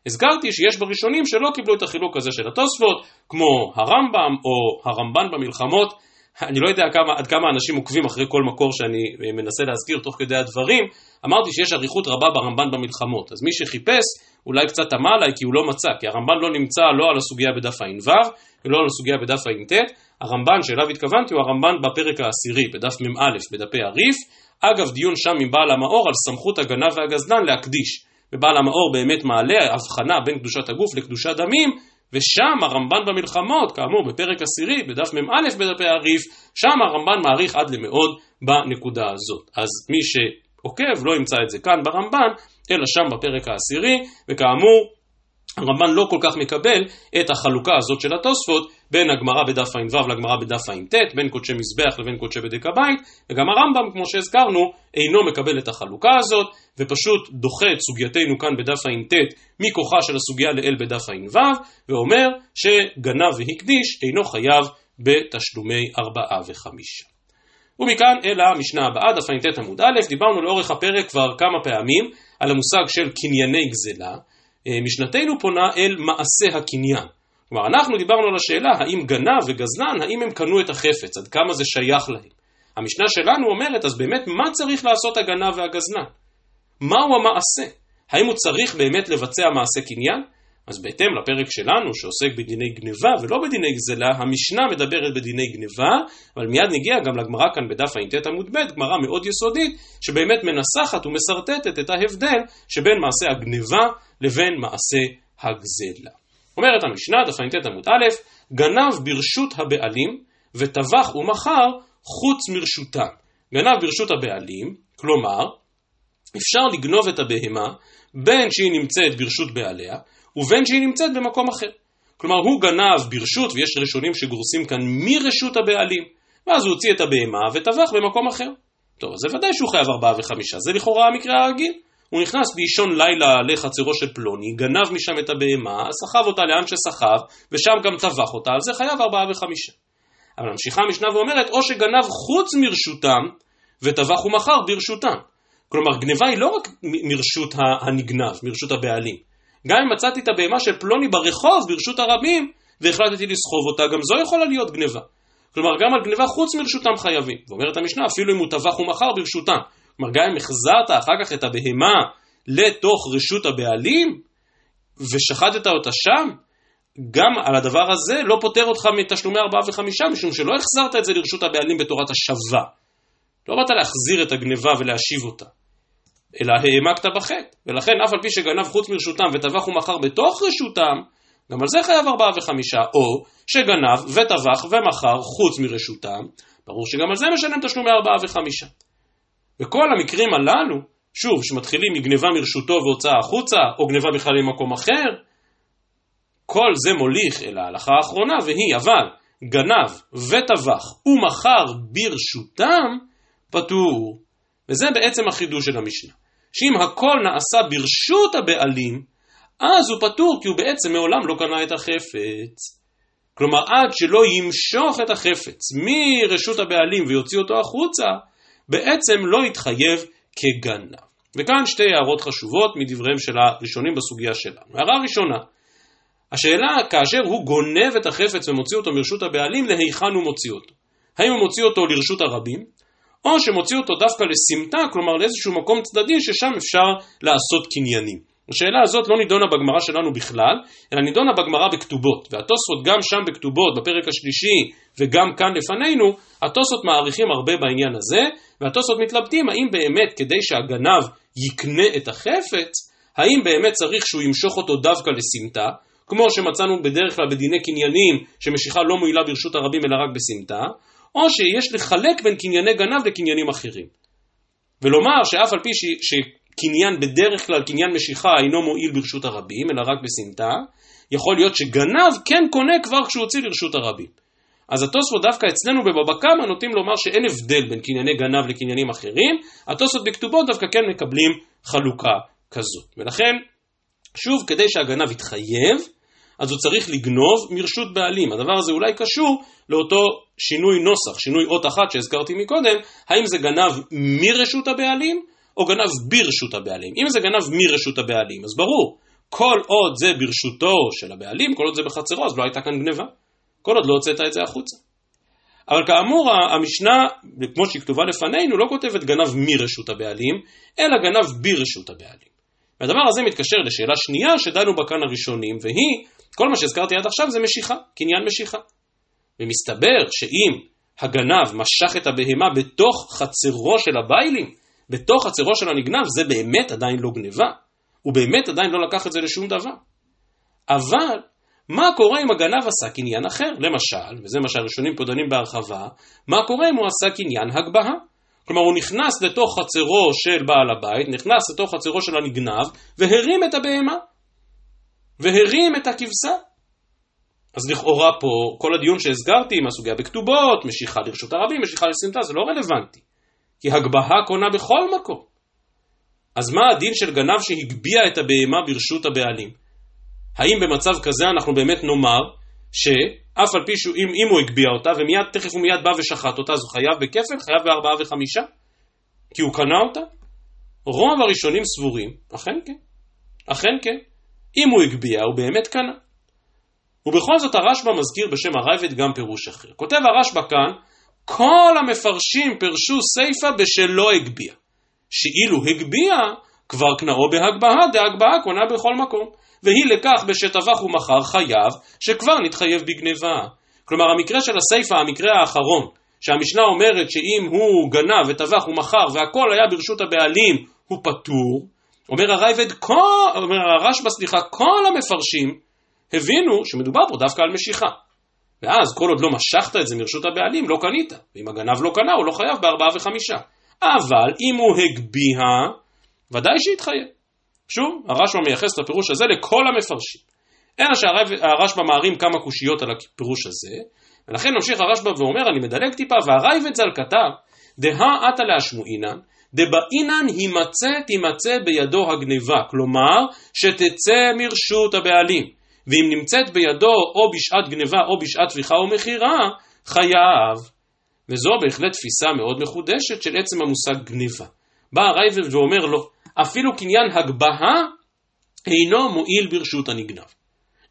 הזכרתי שיש בראשונים שלא קיבלו את החילוק הזה של התוספות, כמו הרמב"ם או הרמב"ן במלחמות, אני לא יודע כמה, עד כמה אנשים עוקבים אחרי כל מקור שאני מנסה להזכיר תוך כדי הדברים, אמרתי שיש אריכות רבה ברמב"ן במלחמות, אז מי שחיפש אולי קצת תמה עליי כי הוא לא מצא, כי הרמב"ן לא נמצא לא על הסוגיה בדף ע"ו ולא על הסוגיה בדף ע"ט, הרמב"ן שאליו התכוונתי הוא הרמב"ן בפרק העשירי, בדף מ"א, בדפי הריף, אגב דיון שם עם בעל המאור על סמכות הגנב והגזלן להקדיש, ובעל המאור באמת מעלה הבחנה בין קדושת הגוף לקדושת דמים, ושם הרמב"ן במלחמות, כאמור בפרק עשירי, בדף מ"א בדפי הריף, שם הרמב"ן מעריך עד למאוד בנקודה הזאת. אז מי שעוקב לא ימצא את זה כאן ברמב"ן, אלא שם בפרק העשירי, וכאמור, הרמב"ן לא כל כך מקבל את החלוקה הזאת של התוספות בין הגמרא בדף ע"ו לגמרא בדף ע"ט, בין קודשי מזבח לבין קודשי בדק הבית, וגם הרמב"ם, כמו שהזכרנו, אינו מקבל את החלוקה הזאת, ופשוט דוחה את סוגייתנו כאן בדף ע"ט מכוחה של הסוגיה לאל בדף ע"ו, ואומר שגנב והקדיש אינו חייב בתשלומי ארבעה וחמישה. ומכאן אל המשנה הבאה, דף ע"ט עמוד א', דיברנו לאורך הפרק כבר כמה פעמים על המושג של קנייני גזלה, אה, משנתנו פונה אל מעשה הקניין. כלומר, אנחנו דיברנו על השאלה האם גנב וגזלן, האם הם קנו את החפץ, עד כמה זה שייך להם. המשנה שלנו אומרת, אז באמת, מה צריך לעשות הגנב והגזלן? מהו המעשה? האם הוא צריך באמת לבצע מעשה קניין? אז בהתאם לפרק שלנו שעוסק בדיני גניבה ולא בדיני גזלה, המשנה מדברת בדיני גניבה, אבל מיד נגיע גם לגמרא כאן בדף ע"ט עמוד ב', גמרא מאוד יסודית, שבאמת מנסחת ומשרטטת את ההבדל שבין מעשה הגניבה לבין מעשה הגזלה. אומרת המשנה, דף ע"ט עמוד א', גנב ברשות הבעלים וטבח ומכר חוץ מרשותם. גנב ברשות הבעלים, כלומר, אפשר לגנוב את הבהמה בין שהיא נמצאת ברשות בעליה ובין שהיא נמצאת במקום אחר. כלומר, הוא גנב ברשות, ויש ראשונים שגורסים כאן מרשות הבעלים, ואז הוא הוציא את הבהמה וטבח במקום אחר. טוב, אז זה ודאי שהוא חייב ארבעה וחמישה, זה לכאורה המקרה הרגיל. הוא נכנס באישון לילה לחצרו של פלוני, גנב משם את הבהמה, סחב אותה לאן שסחב, ושם גם טבח אותה, על זה חייב ארבעה וחמישה. אבל ממשיכה המשנה ואומרת, או שגנב חוץ מרשותם, וטבח ומכר ברשותם. כלומר, גניבה היא לא רק מרשות הנגנב, מרשות הבעלים. גם אם מצאתי את הבהמה של פלוני ברחוב, ברשות הרבים, והחלטתי לסחוב אותה, גם זו יכולה להיות גניבה. כלומר, גם על גניבה חוץ מרשותם חייבים. ואומרת המשנה, אפילו אם הוא טבח ומכר ברשותם. כלומר, גם אם החזרת אחר כך את הבהמה לתוך רשות הבעלים, ושחטת אותה שם, גם על הדבר הזה לא פוטר אותך מתשלומי ארבעה וחמישה, משום שלא החזרת את זה לרשות הבעלים בתורת השבה. לא באת להחזיר את הגניבה ולהשיב אותה, אלא העמקת בחטא. ולכן אף על פי שגנב חוץ מרשותם וטבח ומכר בתוך רשותם, גם על זה חייב ארבעה וחמישה, או שגנב וטבח ומכר חוץ מרשותם, ברור שגם על זה משלם תשלומי ארבעה וחמישה. וכל המקרים הללו, שוב, שמתחילים מגניבה מרשותו והוצאה החוצה, או גניבה בכלל ממקום אחר, כל זה מוליך אל ההלכה האחרונה, והיא, אבל, גנב וטבח ומכר ברשותם, פטור. וזה בעצם החידוש של המשנה. שאם הכל נעשה ברשות הבעלים, אז הוא פטור כי הוא בעצם מעולם לא קנה את החפץ. כלומר, עד שלא ימשוך את החפץ מרשות הבעלים ויוציא אותו החוצה, בעצם לא יתחייב כגנב. וכאן שתי הערות חשובות מדבריהם של הראשונים בסוגיה שלנו. הערה ראשונה, השאלה כאשר הוא גונב את החפץ ומוציא אותו מרשות הבעלים, להיכן הוא מוציא אותו? האם הוא מוציא אותו לרשות הרבים, או שמוציא אותו דווקא לסמטה, כלומר לאיזשהו מקום צדדי ששם אפשר לעשות קניינים. השאלה הזאת לא נידונה בגמרא שלנו בכלל, אלא נידונה בגמרא בכתובות. והתוספות גם שם בכתובות, בפרק השלישי, וגם כאן לפנינו, התוספות מעריכים הרבה בעניין הזה, והתוספות מתלבטים האם באמת כדי שהגנב יקנה את החפץ, האם באמת צריך שהוא ימשוך אותו דווקא לסמטה, כמו שמצאנו בדרך כלל בדיני קניינים, שמשיכה לא מועילה ברשות הרבים אלא רק בסמטה, או שיש לחלק בין קנייני גנב לקניינים אחרים. ולומר שאף על פי ש... שקניין בדרך כלל, קניין משיכה, אינו מועיל ברשות הרבים, אלא רק בסמטה, יכול להיות שגנב כן קונה כבר כשהוא הוציא לרשות הרבים. אז התוספות דווקא אצלנו בבבא קמא נוטים לומר שאין הבדל בין קנייני גנב לקניינים אחרים, התוספות בכתובות דווקא כן מקבלים חלוקה כזאת. ולכן, שוב, כדי שהגנב יתחייב, אז הוא צריך לגנוב מרשות בעלים. הדבר הזה אולי קשור לאותו שינוי נוסח, שינוי אות אחת שהזכרתי מקודם, האם זה גנב מרשות הבעלים או גנב ברשות הבעלים. אם זה גנב מרשות הבעלים, אז ברור, כל עוד זה ברשותו של הבעלים, כל עוד זה בחצרו, אז לא הייתה כאן גניבה. כל עוד לא הוצאת את זה החוצה. אבל כאמור, המשנה, כמו שהיא כתובה לפנינו, לא כותבת גנב מרשות הבעלים, אלא גנב ברשות הבעלים. והדבר הזה מתקשר לשאלה שנייה שדנו בה כאן הראשונים, והיא כל מה שהזכרתי עד עכשיו זה משיכה, קניין משיכה. ומסתבר שאם הגנב משך את הבהמה בתוך חצרו של הביילים, בתוך חצרו של הנגנב, זה באמת עדיין לא גניבה. הוא באמת עדיין לא לקח את זה לשום דבר. אבל, מה קורה אם הגנב עשה קניין אחר? למשל, וזה מה שהראשונים פה דנים בהרחבה, מה קורה אם הוא עשה קניין הגבהה? כלומר, הוא נכנס לתוך חצרו של בעל הבית, נכנס לתוך חצרו של הנגנב, והרים את הבהמה. והרים את הכבשה. אז לכאורה פה, כל הדיון שהזכרתי עם הסוגיה בכתובות, משיכה לרשות הרבים, משיכה לסמטה, זה לא רלוונטי. כי הגבהה קונה בכל מקום. אז מה הדין של גנב שהגביה את הבהמה ברשות הבעלים? האם במצב כזה אנחנו באמת נאמר שאף על פי שאם הוא הגביה אותה ומיד תכף הוא מיד בא ושחט אותה, אז הוא חייב בכפל, חייב בארבעה וחמישה? כי הוא קנה אותה? רוב הראשונים סבורים, אכן כן, אכן כן. אם הוא הגביה, הוא באמת קנה. ובכל זאת הרשב"א מזכיר בשם הרייבד גם פירוש אחר. כותב הרשב"א כאן, כל המפרשים פרשו סיפא בשלא הגביה. שאילו הגביה, כבר קנאו בהגבהה, דהגבהה קונה בכל מקום. והיא לכך בשטבח ומכר חייב, שכבר נתחייב בגניבה. כלומר המקרה של הסיפא, המקרה האחרון, שהמשנה אומרת שאם הוא גנב וטבח ומכר והכל היה ברשות הבעלים, הוא פטור, אומר הרייבד, אומר הרשב"א, סליחה, כל המפרשים הבינו שמדובר פה דווקא על משיכה. ואז כל עוד לא משכת את זה מרשות הבעלים, לא קנית. ואם הגנב לא קנה, הוא לא חייב בארבעה וחמישה. אבל אם הוא הגביה, ודאי שיתחייב. שוב, הרשב"א מייחס את הפירוש הזה לכל המפרשים. אלא שהרשב"א מערים כמה קושיות על הפירוש הזה, ולכן ממשיך הרשב"א ואומר, אני מדלג טיפה, והרייבד ז"ל כתב, דהא עתה להשמועינן, דבאינן הימצא תימצא בידו הגניבה, כלומר שתצא מרשות הבעלים, ואם נמצאת בידו או בשעת גניבה או בשעת טביחה או מכירה, חייב. וזו בהחלט תפיסה מאוד מחודשת של עצם המושג גניבה. בא הרייבד ואומר לו, אפילו קניין הגבהה אינו מועיל ברשות הנגנב.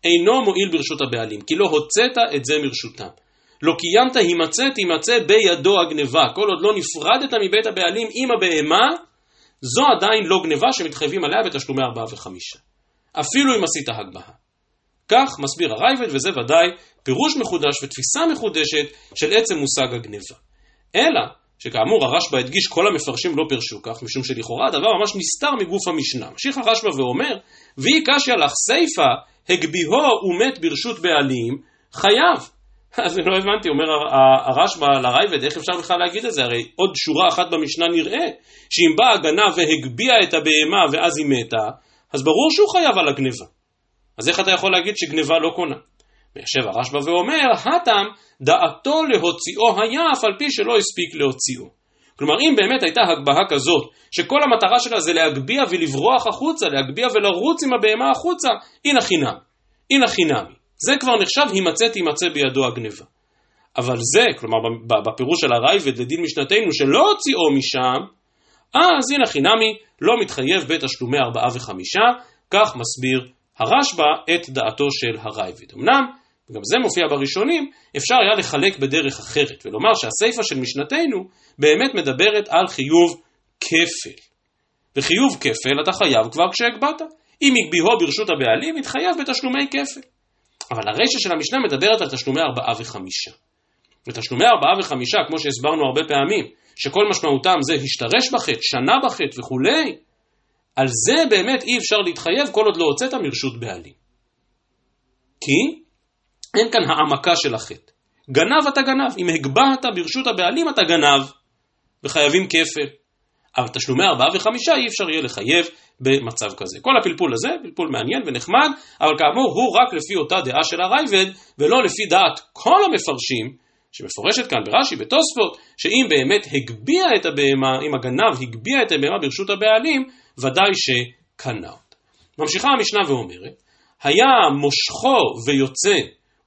אינו מועיל ברשות הבעלים, כי לא הוצאת את זה מרשותם. לא קיימת הימצא תימצא בידו הגניבה. כל עוד לא נפרדת מבית הבעלים עם הבהמה, זו עדיין לא גניבה שמתחייבים עליה בתשלומי ארבעה וחמישה. אפילו אם עשית הגבהה. כך מסביר הרייבד, וזה ודאי פירוש מחודש ותפיסה מחודשת של עצם מושג הגניבה. אלא שכאמור הרשב"א הדגיש כל המפרשים לא פירשו כך, משום שלכאורה הדבר ממש נסתר מגוף המשנה. ממשיך הרשב"א ואומר, ויהי קשיא לך סיפא, הגביהו ומת ברשות בעלים, חייב. (laughs) אז אני לא הבנתי, אומר הרשב"א לרייבד, איך אפשר בכלל להגיד את זה? הרי עוד שורה אחת במשנה נראה, שאם בא הגנב והגביה את הבהמה ואז היא מתה, אז ברור שהוא חייב על הגניבה. אז איך אתה יכול להגיד שגניבה לא קונה? וישב הרשב"א ואומר, הטם דעתו להוציאו היה אף על פי שלא הספיק להוציאו. כלומר, אם באמת הייתה הגבהה כזאת, שכל המטרה שלה זה להגביה ולברוח החוצה, להגביה ולרוץ עם הבהמה החוצה, הנה חינם. הנה חינמי. זה כבר נחשב הימצא תימצא בידו הגניבה. אבל זה, כלומר בפירוש של הרייבד לדין משנתנו שלא הוציאו משם, אז הנה חינמי לא מתחייב בתשלומי ארבעה וחמישה, כך מסביר הרשב"א את דעתו של הרייבד. אמנם, וגם זה מופיע בראשונים, אפשר היה לחלק בדרך אחרת, ולומר שהסיפא של משנתנו באמת מדברת על חיוב כפל. וחיוב כפל אתה חייב כבר כשהגבהת. אם הגביהו ברשות הבעלים, יתחייב בתשלומי כפל. אבל הרשת של המשנה מדברת על תשלומי ארבעה וחמישה. ותשלומי ארבעה וחמישה, כמו שהסברנו הרבה פעמים, שכל משמעותם זה השתרש בחטא, שנה בחטא וכולי, על זה באמת אי אפשר להתחייב כל עוד לא הוצאת מרשות בעלים. כי אין כאן העמקה של החטא. גנב אתה גנב, אם הגבהת ברשות הבעלים אתה גנב, וחייבים כפל. אבל תשלומי ארבעה וחמישה אי אפשר יהיה לחייב במצב כזה. כל הפלפול הזה, פלפול מעניין ונחמד, אבל כאמור הוא רק לפי אותה דעה של הרייבד, ולא לפי דעת כל המפרשים, שמפורשת כאן ברש"י, בתוספות, שאם באמת הגביה את הבהמה, אם הגנב הגביה את הבהמה ברשות הבעלים, ודאי שקנה אותה. ממשיכה המשנה ואומרת, היה מושכו ויוצא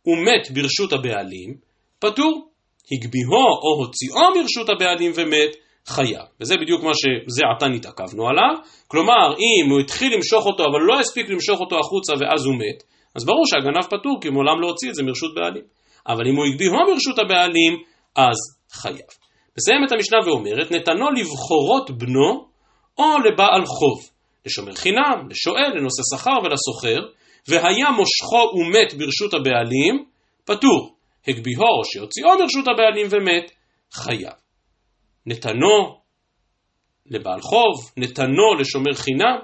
ומת ברשות הבעלים, פטור. הגביהו או הוציאו מרשות הבעלים ומת, חייב. וזה בדיוק מה שזה עתה נתעכבנו עליו. כלומר, אם הוא התחיל למשוך אותו אבל לא הספיק למשוך אותו החוצה ואז הוא מת, אז ברור שהגנב פטור כי מעולם לא הוציא את זה מרשות בעלים. אבל אם הוא הגביהו מרשות הבעלים, אז חייב. מסיימת המשנה ואומרת, נתנו לבחורות בנו או לבעל חוב, לשומר חינם, לשואל, לנושא שכר ולסוחר, והיה מושכו ומת ברשות הבעלים, פטור. הגביהו או שהוציאו מרשות הבעלים ומת, חייב. נתנו לבעל חוב, נתנו לשומר חינם,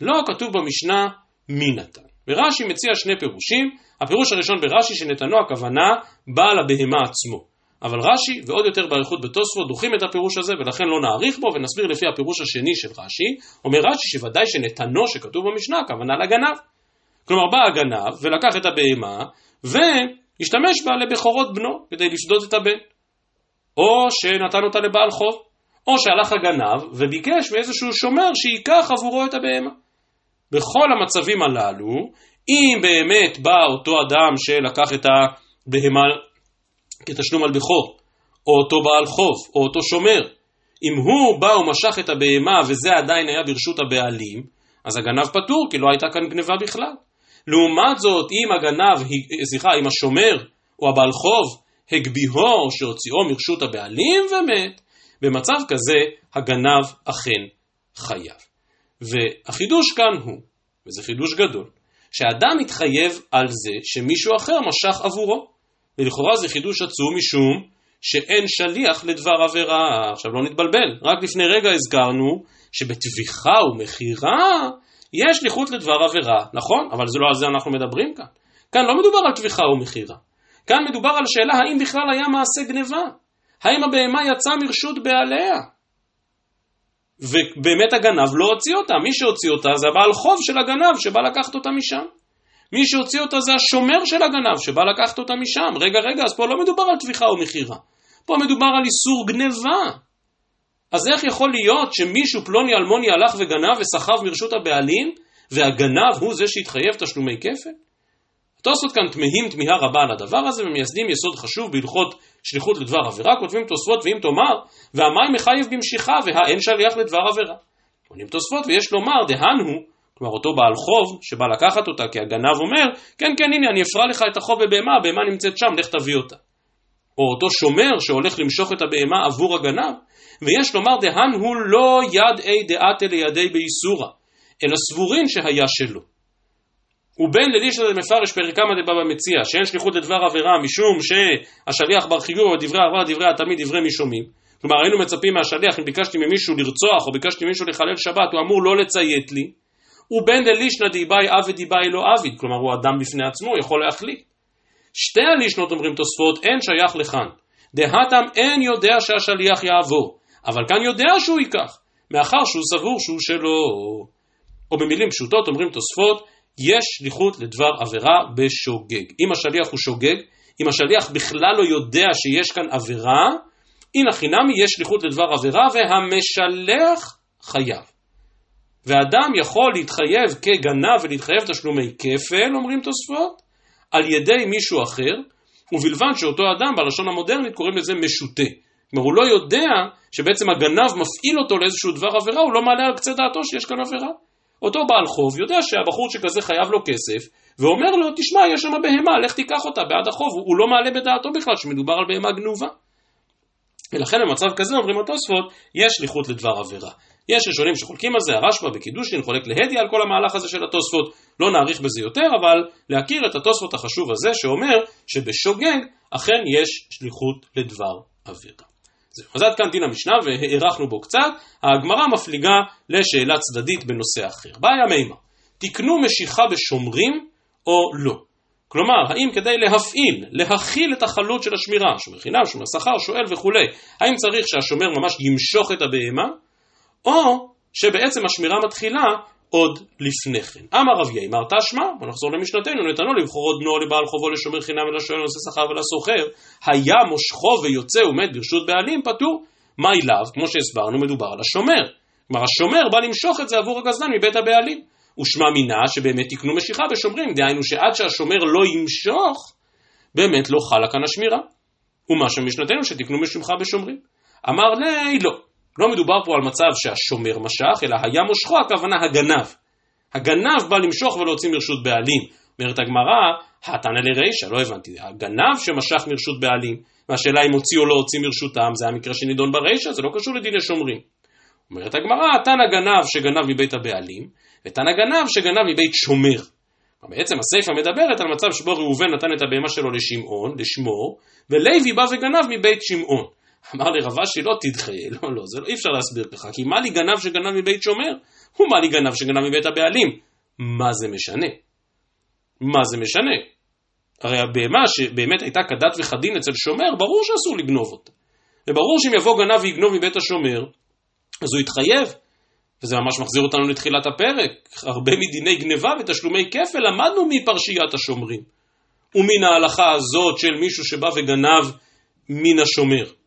לא כתוב במשנה מי נתן. ורש"י מציע שני פירושים, הפירוש הראשון ברש"י שנתנו הכוונה בעל הבהמה עצמו. אבל רש"י, ועוד יותר באריכות בתוספות, דוחים את הפירוש הזה ולכן לא נאריך בו ונסביר לפי הפירוש השני של רש"י. אומר רש"י שוודאי שנתנו שכתוב במשנה הכוונה לגנב. כלומר בא הגנב ולקח את הבהמה והשתמש בה לבכורות בנו כדי לפדות את הבן. או שנתן אותה לבעל חוב, או שהלך הגנב וביקש מאיזשהו שומר שייקח עבורו את הבהמה. בכל המצבים הללו, אם באמת בא אותו אדם שלקח את הבהמה כתשלום על בכור, או אותו בעל חוב, או אותו שומר, אם הוא בא ומשך את הבהמה וזה עדיין היה ברשות הבעלים, אז הגנב פטור, כי לא הייתה כאן גניבה בכלל. לעומת זאת, אם הגנב, סליחה, אם השומר או הבעל חוב הגביהו או שהוציאו מרשות הבעלים ומת, במצב כזה הגנב אכן חייב. והחידוש כאן הוא, וזה חידוש גדול, שאדם מתחייב על זה שמישהו אחר משך עבורו. ולכאורה זה חידוש עצום משום שאין שליח לדבר עבירה. עכשיו לא נתבלבל, רק לפני רגע הזכרנו שבטביחה ומכירה יש שליחות לדבר עבירה, נכון? אבל זה לא על זה אנחנו מדברים כאן. כאן לא מדובר על טביחה ומכירה. כאן מדובר על שאלה האם בכלל היה מעשה גניבה. האם הבהמה יצאה מרשות בעליה? ובאמת הגנב לא הוציא אותה, מי שהוציא אותה זה הבעל חוב של הגנב שבא לקחת אותה משם. מי שהוציא אותה זה השומר של הגנב שבא לקחת אותה משם. רגע, רגע, אז פה לא מדובר על טביחה או מכירה. פה מדובר על איסור גניבה. אז איך יכול להיות שמישהו פלוני אלמוני הלך וגנב וסחב מרשות הבעלים, והגנב הוא זה שהתחייב תשלומי כפל? התוספות כאן תמהים תמיהה רבה על הדבר הזה ומייסדים יסוד חשוב בהלכות שליחות לדבר עבירה, כותבים תוספות, ואם תאמר, והמים מחייב במשיכה, והאין שליח לדבר עבירה. עונים תוספות, ויש לומר, דהן הוא, כלומר אותו בעל חוב שבא לקחת אותה, כי הגנב אומר, כן כן הנה אני אפרע לך את החוב בבהמה, הבהמה נמצאת שם, לך תביא אותה. או אותו שומר שהולך למשוך את הבהמה עבור הגנב, ויש לומר דהן הוא לא יד אי דעתה לידי באיסורא, אלא סבורין שהיה שלו. ובין ללישא דמפרש פרקמא דבבא מציע, שאין שליחות לדבר עבירה משום שהשליח בר חיור ודברי עבר דברי התמיד דברי משומעים. כלומר היינו מצפים מהשליח אם ביקשתי ממישהו לרצוח או ביקשתי ממישהו לחלל שבת הוא אמור לא לציית לי. ובין דלישנא דיבאי עבד דיבאי לא עביד כלומר הוא אדם בפני עצמו יכול להחליט. שתי הלישנות אומרים תוספות אין שייך לכאן דהתם אין יודע שהשליח יעבור אבל כאן יודע שהוא ייקח מאחר שהוא סבור שהוא שלו. או במילים פשוטות אומרים תוספות יש שליחות לדבר עבירה בשוגג. אם השליח הוא שוגג, אם השליח בכלל לא יודע שיש כאן עבירה, הנה חינמי יש שליחות לדבר עבירה והמשלח חייב. ואדם יכול להתחייב כגנב ולהתחייב תשלומי כפל, אומרים תוספות, על ידי מישהו אחר, ובלבד שאותו אדם בלשון המודרנית קוראים לזה משוטה. כלומר הוא לא יודע שבעצם הגנב מפעיל אותו לאיזשהו דבר עבירה, הוא לא מעלה על קצה דעתו שיש כאן עבירה. אותו בעל חוב יודע שהבחור שכזה חייב לו כסף, ואומר לו, תשמע, יש שם בהמה, לך תיקח אותה בעד החוב, הוא לא מעלה בדעתו בכלל שמדובר על בהמה גנובה. ולכן במצב כזה אומרים התוספות, יש שליחות לדבר עבירה. יש ראשונים שחולקים על זה, הרשב"א בקידושין חולק להדי על כל המהלך הזה של התוספות, לא נאריך בזה יותר, אבל להכיר את התוספות החשוב הזה שאומר שבשוגג אכן יש שליחות לדבר עבירה. זהו. אז עד כאן דין המשנה והארכנו בו קצת, הגמרא מפליגה לשאלה צדדית בנושא אחר. בעיה מימה, תקנו משיכה בשומרים או לא? כלומר, האם כדי להפעיל, להכיל את החלות של השמירה, שומר חינם, שומר שכר, שואל וכולי, האם צריך שהשומר ממש ימשוך את הבהמה, או שבעצם השמירה מתחילה עוד לפני כן. אמר רב יאמר תשמע, בוא נחזור למשנתנו, נתנו לבחור עוד בנו לבעל חובו לשומר חינם ולשואל נושא שכר ולסוחר, היה מושכו ויוצא ומת ברשות בעלים, פטור. מה אליו? כמו שהסברנו, מדובר על השומר. כלומר, השומר בא למשוך את זה עבור הגזלן מבית הבעלים. ושמע מינה שבאמת תקנו משיכה בשומרים, דהיינו שעד שהשומר לא ימשוך, באמת לא חלה כאן השמירה. ומה שמשנתנו שתקנו משיכה בשומרים. אמר לי, לא. לא מדובר פה על מצב שהשומר משך, אלא היה מושכו, הכוונה הגנב. הגנב בא למשוך ולהוציא מרשות בעלים. אומרת הגמרא, התנא לרישא, לא הבנתי, הגנב שמשך מרשות בעלים, והשאלה אם הוציא או לא הוציא מרשותם, זה המקרה שנידון ברישא, זה לא קשור לדיני שומרים. אומרת הגמרא, תנא גנב שגנב מבית הבעלים, ותנא גנב שגנב מבית שומר. בעצם הסיפא מדברת על מצב שבו ראובן נתן את הבהמה שלו לשמעון, לשמור, ולוי בא וגנב מבית שמעון. אמר לי רב אשי לא תדחה, (laughs) לא, לא, זה לא, אי אפשר להסביר ככה, כי מה לי גנב שגנב מבית שומר? הוא מה לי גנב שגנב מבית הבעלים? מה זה משנה? מה זה משנה? הרי הבהמה שבאמת הייתה כדת וכדין אצל שומר, ברור שאסור לגנוב אותה. וברור שאם יבוא גנב ויגנוב מבית השומר, אז הוא יתחייב. וזה ממש מחזיר אותנו לתחילת הפרק. הרבה מדיני גניבה ותשלומי כפל למדנו מפרשיית השומרים. ומן ההלכה הזאת של מישהו שבא וגנב מן השומר.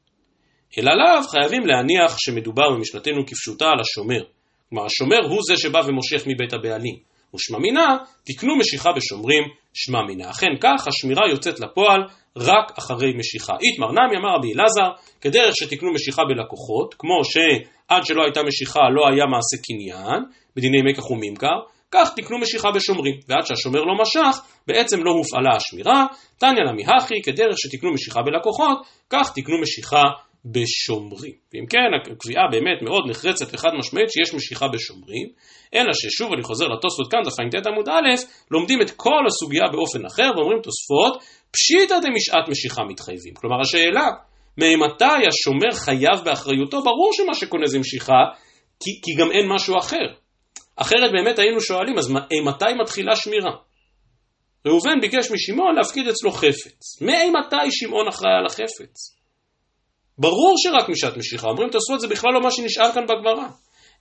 אלא לאו חייבים להניח שמדובר במשנתנו כפשוטה על השומר. כלומר, השומר הוא זה שבא ומושך מבית הבעלים. ושמע מינה, תקנו משיכה בשומרים, שמע מינה. אכן כך, השמירה יוצאת לפועל רק אחרי משיכה. איתמר נמי אמר רבי אלעזר, כדרך שתקנו משיכה בלקוחות, כמו שעד שלא הייתה משיכה לא היה מעשה קניין, בדיני מקח וממכר, כך תקנו משיכה בשומרים, ועד שהשומר לא משך, בעצם לא הופעלה השמירה, תניא נמי הכי, כדרך שתקנו משיכה בלקוחות, כך תקנו משיכה בשומרים. ואם כן, הקביעה באמת מאוד נחרצת וחד משמעית שיש משיכה בשומרים, אלא ששוב אני חוזר לתוספות כאן, דף ע"ט עמוד א', לומדים את כל הסוגיה באופן אחר ואומרים תוספות, פשיטא דמשעת משיכה מתחייבים. כלומר השאלה, ממתי השומר חייב באחריותו, ברור שמה שקונה זה משיכה, כי, כי גם אין משהו אחר. אחרת באמת היינו שואלים, אז מתי מתחילה שמירה? ראובן ביקש משמעון להפקיד אצלו חפץ. מאימתי שמעון אחראי על החפץ? ברור שרק משעת משיכה, אומרים תעשו את זה בכלל לא מה שנשאל כאן בגמרא.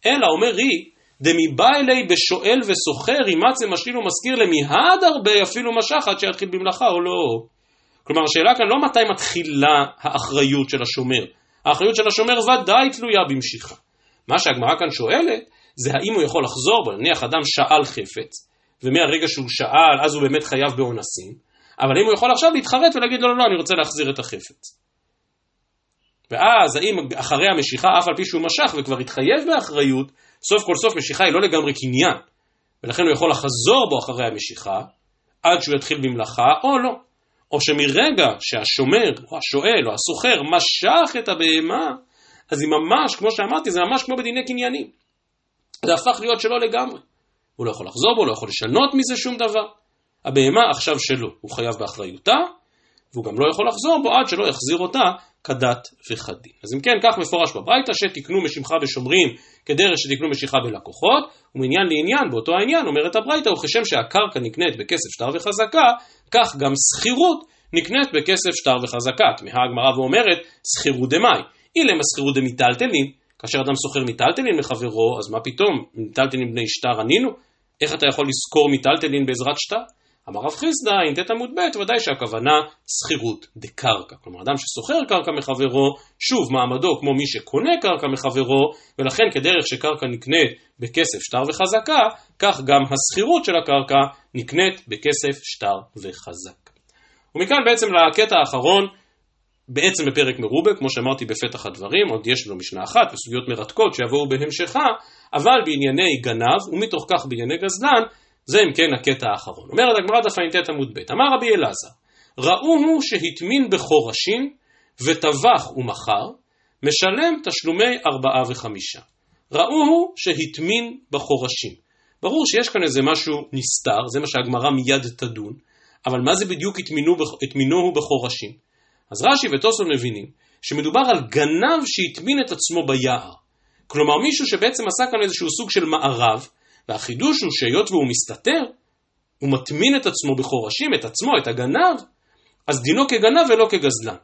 אלא אומר רי, דמיבא אלי בשואל וסוחר, ימצא משאיל ומזכיר למיהד הרבה אפילו משך עד שיתחיל במלאכה או לא. כלומר השאלה כאן לא מתי מתחילה האחריות של השומר, האחריות של השומר ודאי תלויה במשיכה. מה שהגמרא כאן שואלת, זה האם הוא יכול לחזור בו, נניח אדם שאל חפץ, ומהרגע שהוא שאל אז הוא באמת חייב באונסים, אבל אם הוא יכול עכשיו להתחרט ולהגיד לא לא לא אני רוצה להחזיר את החפץ. ואז האם אחרי המשיכה, אף על פי שהוא משך וכבר התחייב באחריות, סוף כל סוף משיכה היא לא לגמרי קניין, ולכן הוא יכול לחזור בו אחרי המשיכה, עד שהוא יתחיל במלאכה, או לא. או שמרגע שהשומר, או השואל, או הסוחר, משך את הבהמה, אז היא ממש, כמו שאמרתי, זה ממש כמו בדיני קניינים. זה הפך להיות שלו לגמרי. הוא לא יכול לחזור בו, לא יכול לשנות מזה שום דבר. הבהמה עכשיו שלו, הוא חייב באחריותה, והוא גם לא יכול לחזור בו עד שלא יחזיר אותה כדת וכדין. אז אם כן, כך מפורש בברייתא, שתקנו משמחה ושומרים כדרך שתקנו משיכה בלקוחות, ומעניין לעניין, באותו העניין, אומרת הברייתא, וכשם שהקרקע נקנית בכסף שטר וחזקה, כך גם שכירות נקנית בכסף שטר וחזקה. תמהה הגמרא ואומרת, שכירות דמאי. אילמה שכירות דמיטלטלין, כאשר אדם שוכר מיטלטלין לחברו, אז מה פתאום, מיטלטלין בני שטר ענינו? איך אתה יכול לשכור מיטלטלין בעזרת שטר? אמר רב חיסדא, אם ט' עמוד ב', ודאי שהכוונה שכירות דקרקע. כלומר, אדם ששוכר קרקע מחברו, שוב מעמדו כמו מי שקונה קרקע מחברו, ולכן כדרך שקרקע נקנית בכסף שטר וחזקה, כך גם השכירות של הקרקע נקנית בכסף שטר וחזק. ומכאן בעצם לקטע האחרון, בעצם בפרק מרובה, כמו שאמרתי בפתח הדברים, עוד יש לנו משנה אחת וסוגיות מרתקות שיבואו בהמשכה, אבל בענייני גנב, ומתוך כך בענייני גזלן, זה אם כן הקטע האחרון. אומרת הגמרא דף ע"ט עמוד ב', אמר רבי אלעזר, ראוהו שהטמין בחורשים וטבח ומכר, משלם תשלומי ארבעה וחמישה. ראוהו שהטמין בחורשים. ברור שיש כאן איזה משהו נסתר, זה מה שהגמרא מיד תדון, אבל מה זה בדיוק הטמינוהו בחורשים? אז רש"י וטוסון מבינים שמדובר על גנב שהטמין את עצמו ביער. כלומר מישהו שבעצם עשה כאן איזשהו סוג של מערב, והחידוש הוא שהיות והוא מסתתר, הוא מטמין את עצמו בחורשים, את עצמו, את הגנב, אז דינו כגנב ולא כגזלן.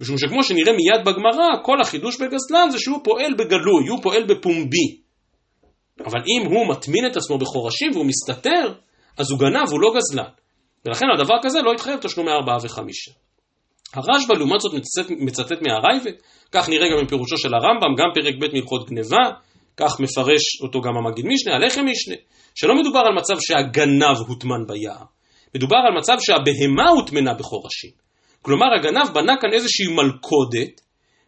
משום שכמו שנראה מיד בגמרא, כל החידוש בגזלן זה שהוא פועל בגלוי, הוא פועל בפומבי. אבל אם הוא מטמין את עצמו בחורשים והוא מסתתר, אז הוא גנב, הוא לא גזלן. ולכן הדבר כזה לא יתחייב תשלומי ארבעה וחמישה. הרשב"א לעומת זאת מצטט, מצטט מהרייבד, כך נראה גם מפירושו של הרמב"ם, גם פרק ב' מלכות גניבה, כך מפרש אותו גם המגיד משנה, הלחם משנה, שלא מדובר על מצב שהגנב הוטמן ביער, מדובר על מצב שהבהמה הוטמנה בחורשים. כלומר הגנב בנה כאן איזושהי מלכודת,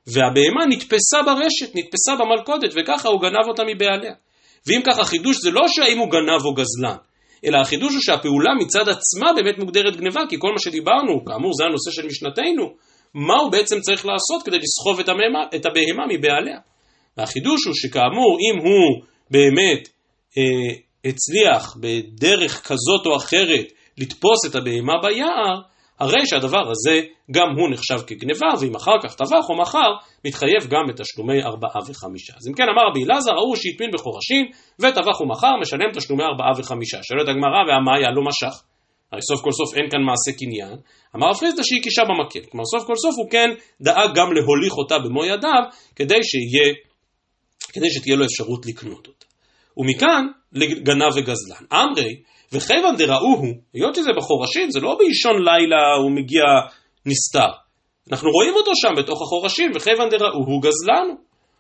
והבהמה נתפסה ברשת, נתפסה במלכודת, וככה הוא גנב אותה מבעליה. ואם ככה חידוש זה לא שהאם הוא גנב או גזלן, אלא החידוש הוא שהפעולה מצד עצמה באמת מוגדרת גניבה, כי כל מה שדיברנו, כאמור זה הנושא של משנתנו, מה הוא בעצם צריך לעשות כדי לסחוב את הבהמה מבעליה. והחידוש הוא שכאמור, אם הוא באמת אה, הצליח בדרך כזאת או אחרת לתפוס את הבהמה ביער, הרי שהדבר הזה גם הוא נחשב כגניבה, ואם אחר כך טבח או מחר, מתחייב גם בתשלומי ארבעה וחמישה. אז אם כן אמר רבי אלעזר, ההוא שהטמין בחורשים, וטבח ומחר, משלם תשלומי ארבעה וחמישה. שואלת הגמרא, והמאיה לא משך. הרי סוף כל סוף אין כאן מעשה קניין. אמר הפריסטה שהיא קישה במקל. כלומר סוף כל סוף הוא כן דאג גם להוליך אותה במו ידיו, כדי שיהיה כדי שתהיה לו אפשרות לקנות אותה. ומכאן לגנב וגזלן. אמרי, וכיוון דראוהו, היות שזה בחורשים, זה לא באישון לילה הוא מגיע נסתר. אנחנו רואים אותו שם בתוך החורשים, וכיוון דראוהו גזלנו.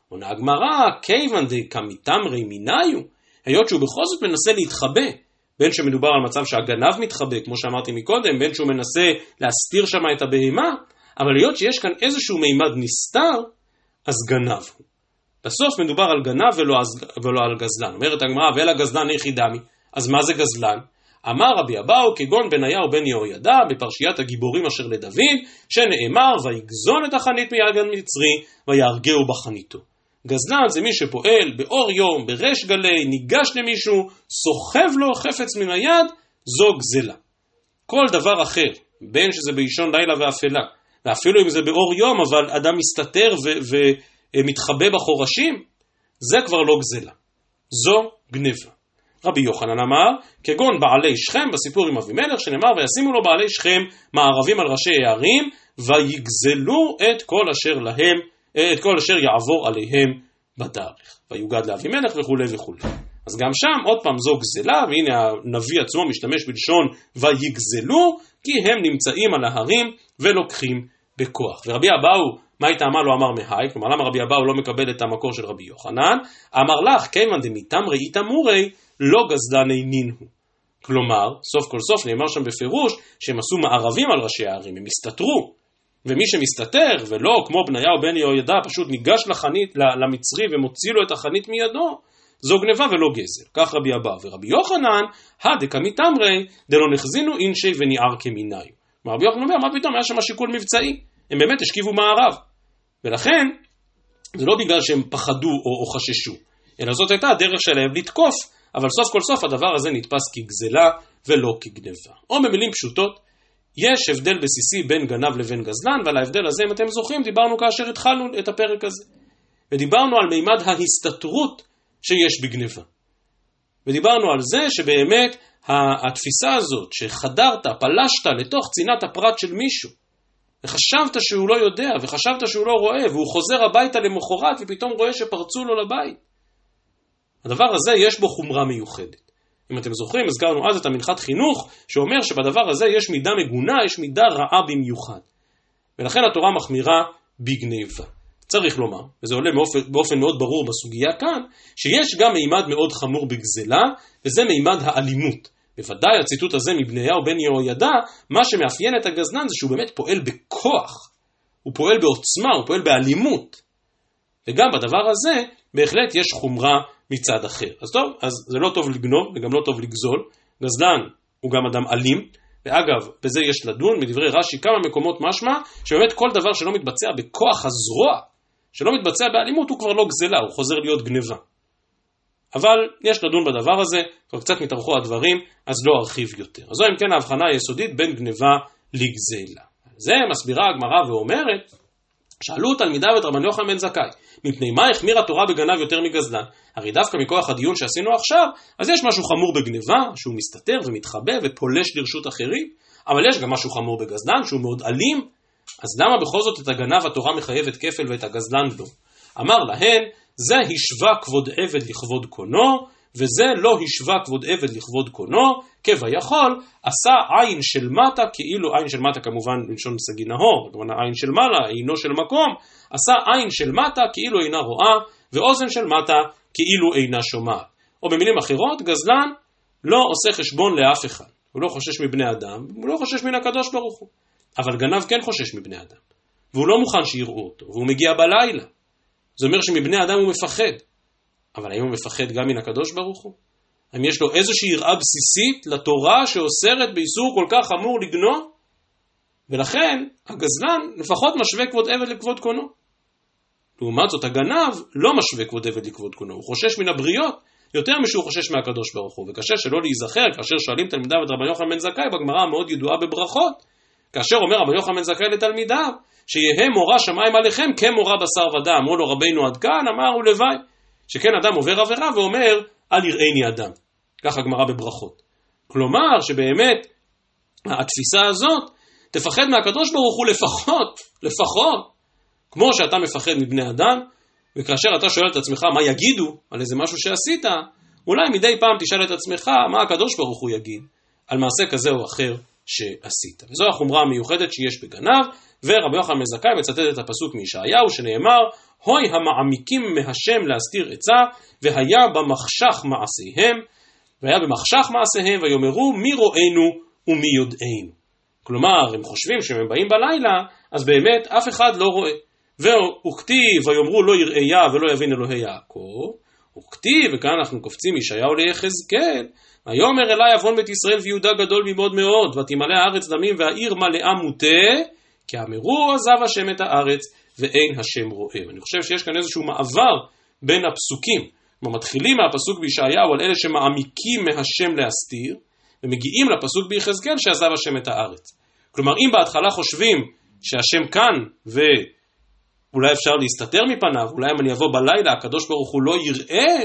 עונה הגמרא, כיוון דקמיתמרי מיניו, היות שהוא בכל זאת מנסה להתחבא, בין שמדובר על מצב שהגנב מתחבא, כמו שאמרתי מקודם, בין שהוא מנסה להסתיר שם את הבהמה, אבל היות שיש כאן איזשהו מימד נסתר, אז גנב הוא. בסוף מדובר על גנב ולא, ולא על גזלן. אומרת הגמרא, ואל הגזלן איכי דמי. אז מה זה גזלן? אמר רבי אבאו כגון בניהו בן יהוידע בפרשיית הגיבורים אשר לדוד, שנאמר ויגזון את החנית מיד מצרי ויהרגהו בחניתו. גזלן זה מי שפועל באור יום, בריש גלי, ניגש למישהו, סוחב לו חפץ מן היד, זו גזלה. כל דבר אחר, בין שזה באישון לילה ואפלה, ואפילו אם זה באור יום, אבל אדם מסתתר ו- מתחבא בחורשים, זה כבר לא גזלה. זו גניבה. רבי יוחנן אמר, כגון בעלי שכם בסיפור עם אבימלך, שנאמר וישימו לו בעלי שכם מערבים על ראשי הערים, ויגזלו את כל אשר להם, את כל אשר יעבור עליהם בדרך. ויוגד לאבימלך וכולי וכולי. אז גם שם עוד פעם זו גזלה, והנה הנביא עצמו משתמש בלשון ויגזלו, כי הם נמצאים על ההרים ולוקחים בכוח. ורבי אבאו מה היא טעמה לא אמר מהי? כלומר למה רבי אבאו לא מקבל את המקור של רבי יוחנן? אמר לך, כיוון דמיתמרי איתמורי, לא גזלני נין הוא. כלומר, סוף כל סוף נאמר שם בפירוש שהם עשו מערבים על ראשי הערים, הם הסתתרו. ומי שמסתתר, ולא כמו בניהו בן יהוידע, פשוט ניגש לחנית, למצרי ומוציא לו את החנית מידו, זו גניבה ולא גזל. כך רבי אבא ורבי יוחנן, הדקא מתמרי, דלא נחזינו אינשי וניער כמיניו. רבי יוחנן אומר, מה פתאום, היה שם שיקול מבצעי. הם באמת השכיבו מערב. ולכן, זה לא בגלל שהם פחדו או, או חששו, אלא זאת הייתה הדרך שלהם לתקוף, אבל סוף כל סוף הדבר הזה נתפס כגזלה ולא כגנבה. או במילים פשוטות, יש הבדל בסיסי בין גנב לבין גזלן, ועל ההבדל הזה, אם אתם זוכרים, דיברנו כאשר התחלנו את הפרק הזה. ודיברנו על מימד ההסתתרות שיש בגניבה. ודיברנו על זה שבאמת התפיסה הזאת, שחדרת, פלשת לתוך צנעת הפרט של מישהו, וחשבת שהוא לא יודע, וחשבת שהוא לא רואה, והוא חוזר הביתה למחרת ופתאום רואה שפרצו לו לבית. הדבר הזה יש בו חומרה מיוחדת. אם אתם זוכרים, הזכרנו אז את המנחת חינוך, שאומר שבדבר הזה יש מידה מגונה, יש מידה רעה במיוחד. ולכן התורה מחמירה בגניבה. צריך לומר, וזה עולה באופן, באופן מאוד ברור בסוגיה כאן, שיש גם מימד מאוד חמור בגזלה, וזה מימד האלימות. בוודאי הציטוט הזה מבניהו בן יהוידע, מה שמאפיין את הגזלן זה שהוא באמת פועל בכוח, הוא פועל בעוצמה, הוא פועל באלימות. וגם בדבר הזה בהחלט יש חומרה מצד אחר. אז טוב, אז זה לא טוב לגנוב וגם לא טוב לגזול. גזלן הוא גם אדם אלים, ואגב, בזה יש לדון, מדברי רש"י כמה מקומות משמע, שבאמת כל דבר שלא מתבצע בכוח הזרוע, שלא מתבצע באלימות, הוא כבר לא גזלה, הוא חוזר להיות גניבה. אבל יש לדון בדבר הזה, כבר קצת מתארכו הדברים, אז לא ארחיב יותר. אז זו אם כן ההבחנה היסודית בין גניבה לגזלה. זה מסבירה הגמרא ואומרת, שאלו תלמידיו את רבן יוחנן בן זכאי, מפני מה החמירה תורה בגנב יותר מגזלן? הרי דווקא מכוח הדיון שעשינו עכשיו, אז יש משהו חמור בגניבה, שהוא מסתתר ומתחבא ופולש לרשות אחרים, אבל יש גם משהו חמור בגזלן, שהוא מאוד אלים, אז למה בכל זאת את הגנב התורה מחייבת כפל ואת הגזלן לא? אמר להן, זה השווה כבוד עבד לכבוד קונו, וזה לא השווה כבוד עבד לכבוד קונו, כביכול, עשה עין של מטה, כאילו עין של מטה כמובן בלשון סגי נהור, כמובן עין של מעלה, עינו של מקום, עשה עין של מטה כאילו אינה רואה, ואוזן של מטה כאילו אינה שומעת. או במילים אחרות, גזלן לא עושה חשבון לאף אחד. הוא לא חושש מבני אדם, הוא לא חושש מן הקדוש ברוך הוא. אבל גנב כן חושש מבני אדם. והוא לא מוכן שיראו אותו, והוא מגיע בלילה. זה אומר שמבני אדם הוא מפחד. אבל האם הוא מפחד גם מן הקדוש ברוך הוא? האם יש לו איזושהי יראה בסיסית לתורה שאוסרת באיסור כל כך חמור לגנוב? ולכן הגזלן לפחות משווה כבוד עבד לכבוד קונו. לעומת זאת הגנב לא משווה כבוד עבד לכבוד קונו, הוא חושש מן הבריות יותר משהוא חושש מהקדוש ברוך הוא. וקשה שלא להיזכר כאשר שואלים תלמידיו את רבי יוחנן בן זכאי בגמרא המאוד ידועה בברכות, כאשר אומר רבי יוחנן בן זכאי לתלמידיו, שיהא מורא שמיים עליכם כמורא בשר ודם. אמרו לו רבינו עד כאן, אמר ולוואי. שכן אדם עובר עבירה ואומר, אל יראני אדם. ככה גמרא בברכות. כלומר, שבאמת, התפיסה הזאת, תפחד מהקדוש ברוך הוא לפחות, לפחות, כמו שאתה מפחד מבני אדם, וכאשר אתה שואל את עצמך מה יגידו על איזה משהו שעשית, אולי מדי פעם תשאל את עצמך מה הקדוש ברוך הוא יגיד על מעשה כזה או אחר שעשית. וזו החומרה המיוחדת שיש בגנב, ורבי יוחנן מזכאי מצטט את הפסוק מישעיהו שנאמר הוי המעמיקים מהשם להסתיר עצה והיה במחשך מעשיהם והיה במחשך מעשיהם ויאמרו מי רואינו ומי יודענו. כלומר הם חושבים שהם באים בלילה אז באמת אף אחד לא רואה. וכתיב ויאמרו לא יראיה ולא יבין אלוהי יעקב וכתיב וכאן אנחנו קופצים מישעיהו ליחזקאל ויאמר אלי עוון בית ישראל ויהודה גדול מבעוד מאוד ותמלא הארץ דמים והעיר מלאה מוטה כי אמרו עזב השם את הארץ ואין השם רואה. אני חושב שיש כאן איזשהו מעבר בין הפסוקים. כלומר מתחילים מהפסוק בישעיהו על אלה שמעמיקים מהשם להסתיר, ומגיעים לפסוק ביחזקאל שעזב השם את הארץ. כלומר אם בהתחלה חושבים שהשם כאן ואולי אפשר להסתתר מפניו, אולי אם אני אבוא בלילה הקדוש ברוך הוא לא יראה,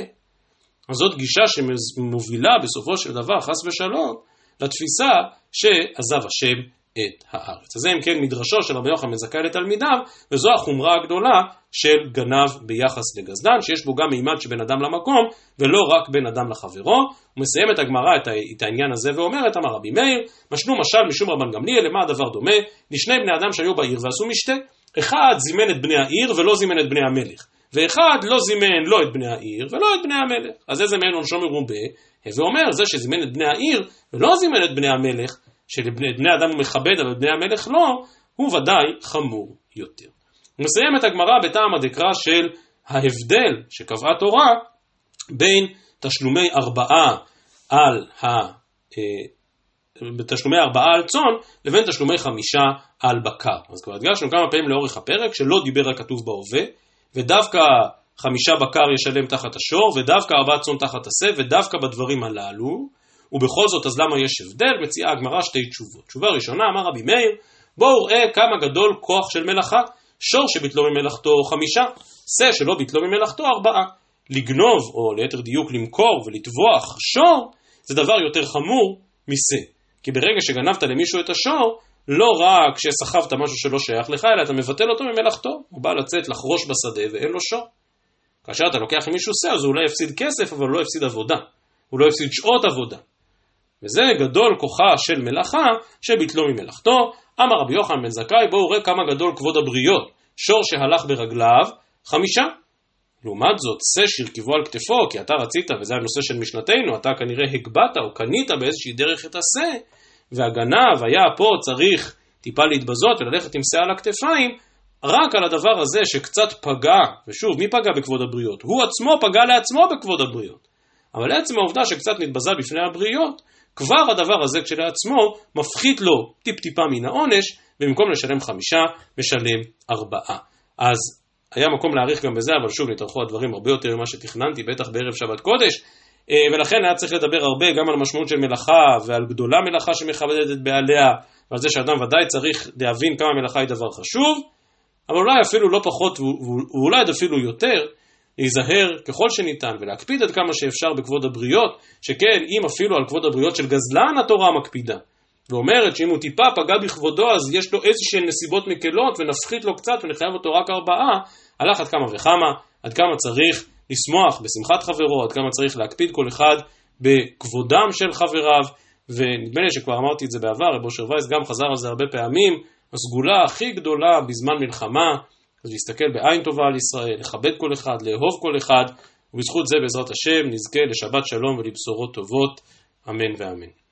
אז זאת גישה שמובילה בסופו של דבר, חס ושלום, לתפיסה שעזב השם את הארץ. אז זה אם כן מדרשו של רבי יוחנן מזכאי לתלמידיו, וזו החומרה הגדולה של גנב ביחס לגזלן, שיש בו גם מימד שבין אדם למקום, ולא רק בין אדם לחברו. הוא מסיים את הגמרא את העניין הזה ואומרת, אמר רבי מאיר, משנו משל משום רבן גמליאל, למה הדבר דומה? לשני בני אדם שהיו בעיר ועשו משתה. אחד זימן את בני העיר ולא זימן את בני המלך. ואחד לא זימן לא את בני העיר ולא את בני המלך. אז איזה מעין עונשו מרובה? הווה אומר, זה שזימן את בני העיר ולא זימן את בני המלך, שבני אדם הוא מכבד אבל בני המלך לא, הוא ודאי חמור יותר. מסיימת הגמרא בטעם הדקרא של ההבדל שקבעה תורה בין תשלומי ארבעה על ה... אה, בתשלומי ארבעה על צאן לבין תשלומי חמישה על בקר. אז כבר הדגשנו כמה פעמים לאורך הפרק שלא דיבר הכתוב בהווה, ודווקא חמישה בקר ישלם תחת השור, ודווקא ארבעה צאן תחת השה, ודווקא בדברים הללו, ובכל זאת אז למה יש הבדל? מציעה הגמרא שתי תשובות. תשובה ראשונה, אמר רבי מאיר, בואו ראה כמה גדול כוח של מלאכה, שור שביטלו ממלאכתו חמישה, שה שלא ביטלו ממלאכתו ארבעה. לגנוב, או ליתר דיוק למכור ולטבוח שור, זה דבר יותר חמור משה. כי ברגע שגנבת למישהו את השור, לא רק שסחבת משהו שלא שייך לך, אלא אתה מבטל אותו ממלאכתו. הוא בא לצאת לחרוש בשדה ואין לו שור. כאשר אתה לוקח ממישהו שה, אז הוא אולי יפסיד כסף, אבל הוא לא יפסיד עבודה. הוא לא יפסיד שעות עבודה. וזה גדול כוחה של מלאכה שביטלו ממלאכתו. אמר רבי יוחנן בן זכאי, בואו ראה כמה גדול כבוד הבריות. שור שהלך ברגליו, חמישה. לעומת זאת, שא שהרכיבו על כתפו, כי אתה רצית, וזה הנושא של משנתנו, אתה כנראה הגבהת או קנית באיזושהי דרך את השא, והגנב היה פה צריך טיפה להתבזות וללכת עם שא על הכתפיים, רק על הדבר הזה שקצת פגע, ושוב, מי פגע בכבוד הבריות? הוא עצמו פגע לעצמו בכבוד הבריות. אבל לעצם העובדה שקצת נתבזה בפני הבריות, כבר הדבר הזה כשלעצמו מפחית לו טיפ-טיפה מן העונש, ובמקום לשלם חמישה, משלם ארבעה. אז היה מקום להאריך גם בזה, אבל שוב, נתארכו הדברים הרבה יותר ממה שתכננתי, בטח בערב שבת קודש, אה, ולכן היה צריך לדבר הרבה גם על המשמעות של מלאכה, ועל גדולה מלאכה שמכבדת את בעליה, ועל זה שאדם ודאי צריך להבין כמה מלאכה היא דבר חשוב, אבל אולי אפילו לא פחות, ואולי אפילו יותר, להיזהר ככל שניתן ולהקפיד עד כמה שאפשר בכבוד הבריות, שכן אם אפילו על כבוד הבריות של גזלן התורה מקפידה, ואומרת שאם הוא טיפה פגע בכבודו אז יש לו איזשהן נסיבות מקלות ונפחית לו קצת ונחייב אותו רק ארבעה, על אחת כמה וכמה, עד כמה צריך לשמוח בשמחת חברו, עד כמה צריך להקפיד כל אחד בכבודם של חבריו, ונדמה לי שכבר אמרתי את זה בעבר, רב אושר וייס גם חזר על זה הרבה פעמים, הסגולה הכי גדולה בזמן מלחמה, אז להסתכל בעין טובה על ישראל, לכבד כל אחד, לאהוב כל אחד, ובזכות זה בעזרת השם נזכה לשבת שלום ולבשורות טובות, אמן ואמן.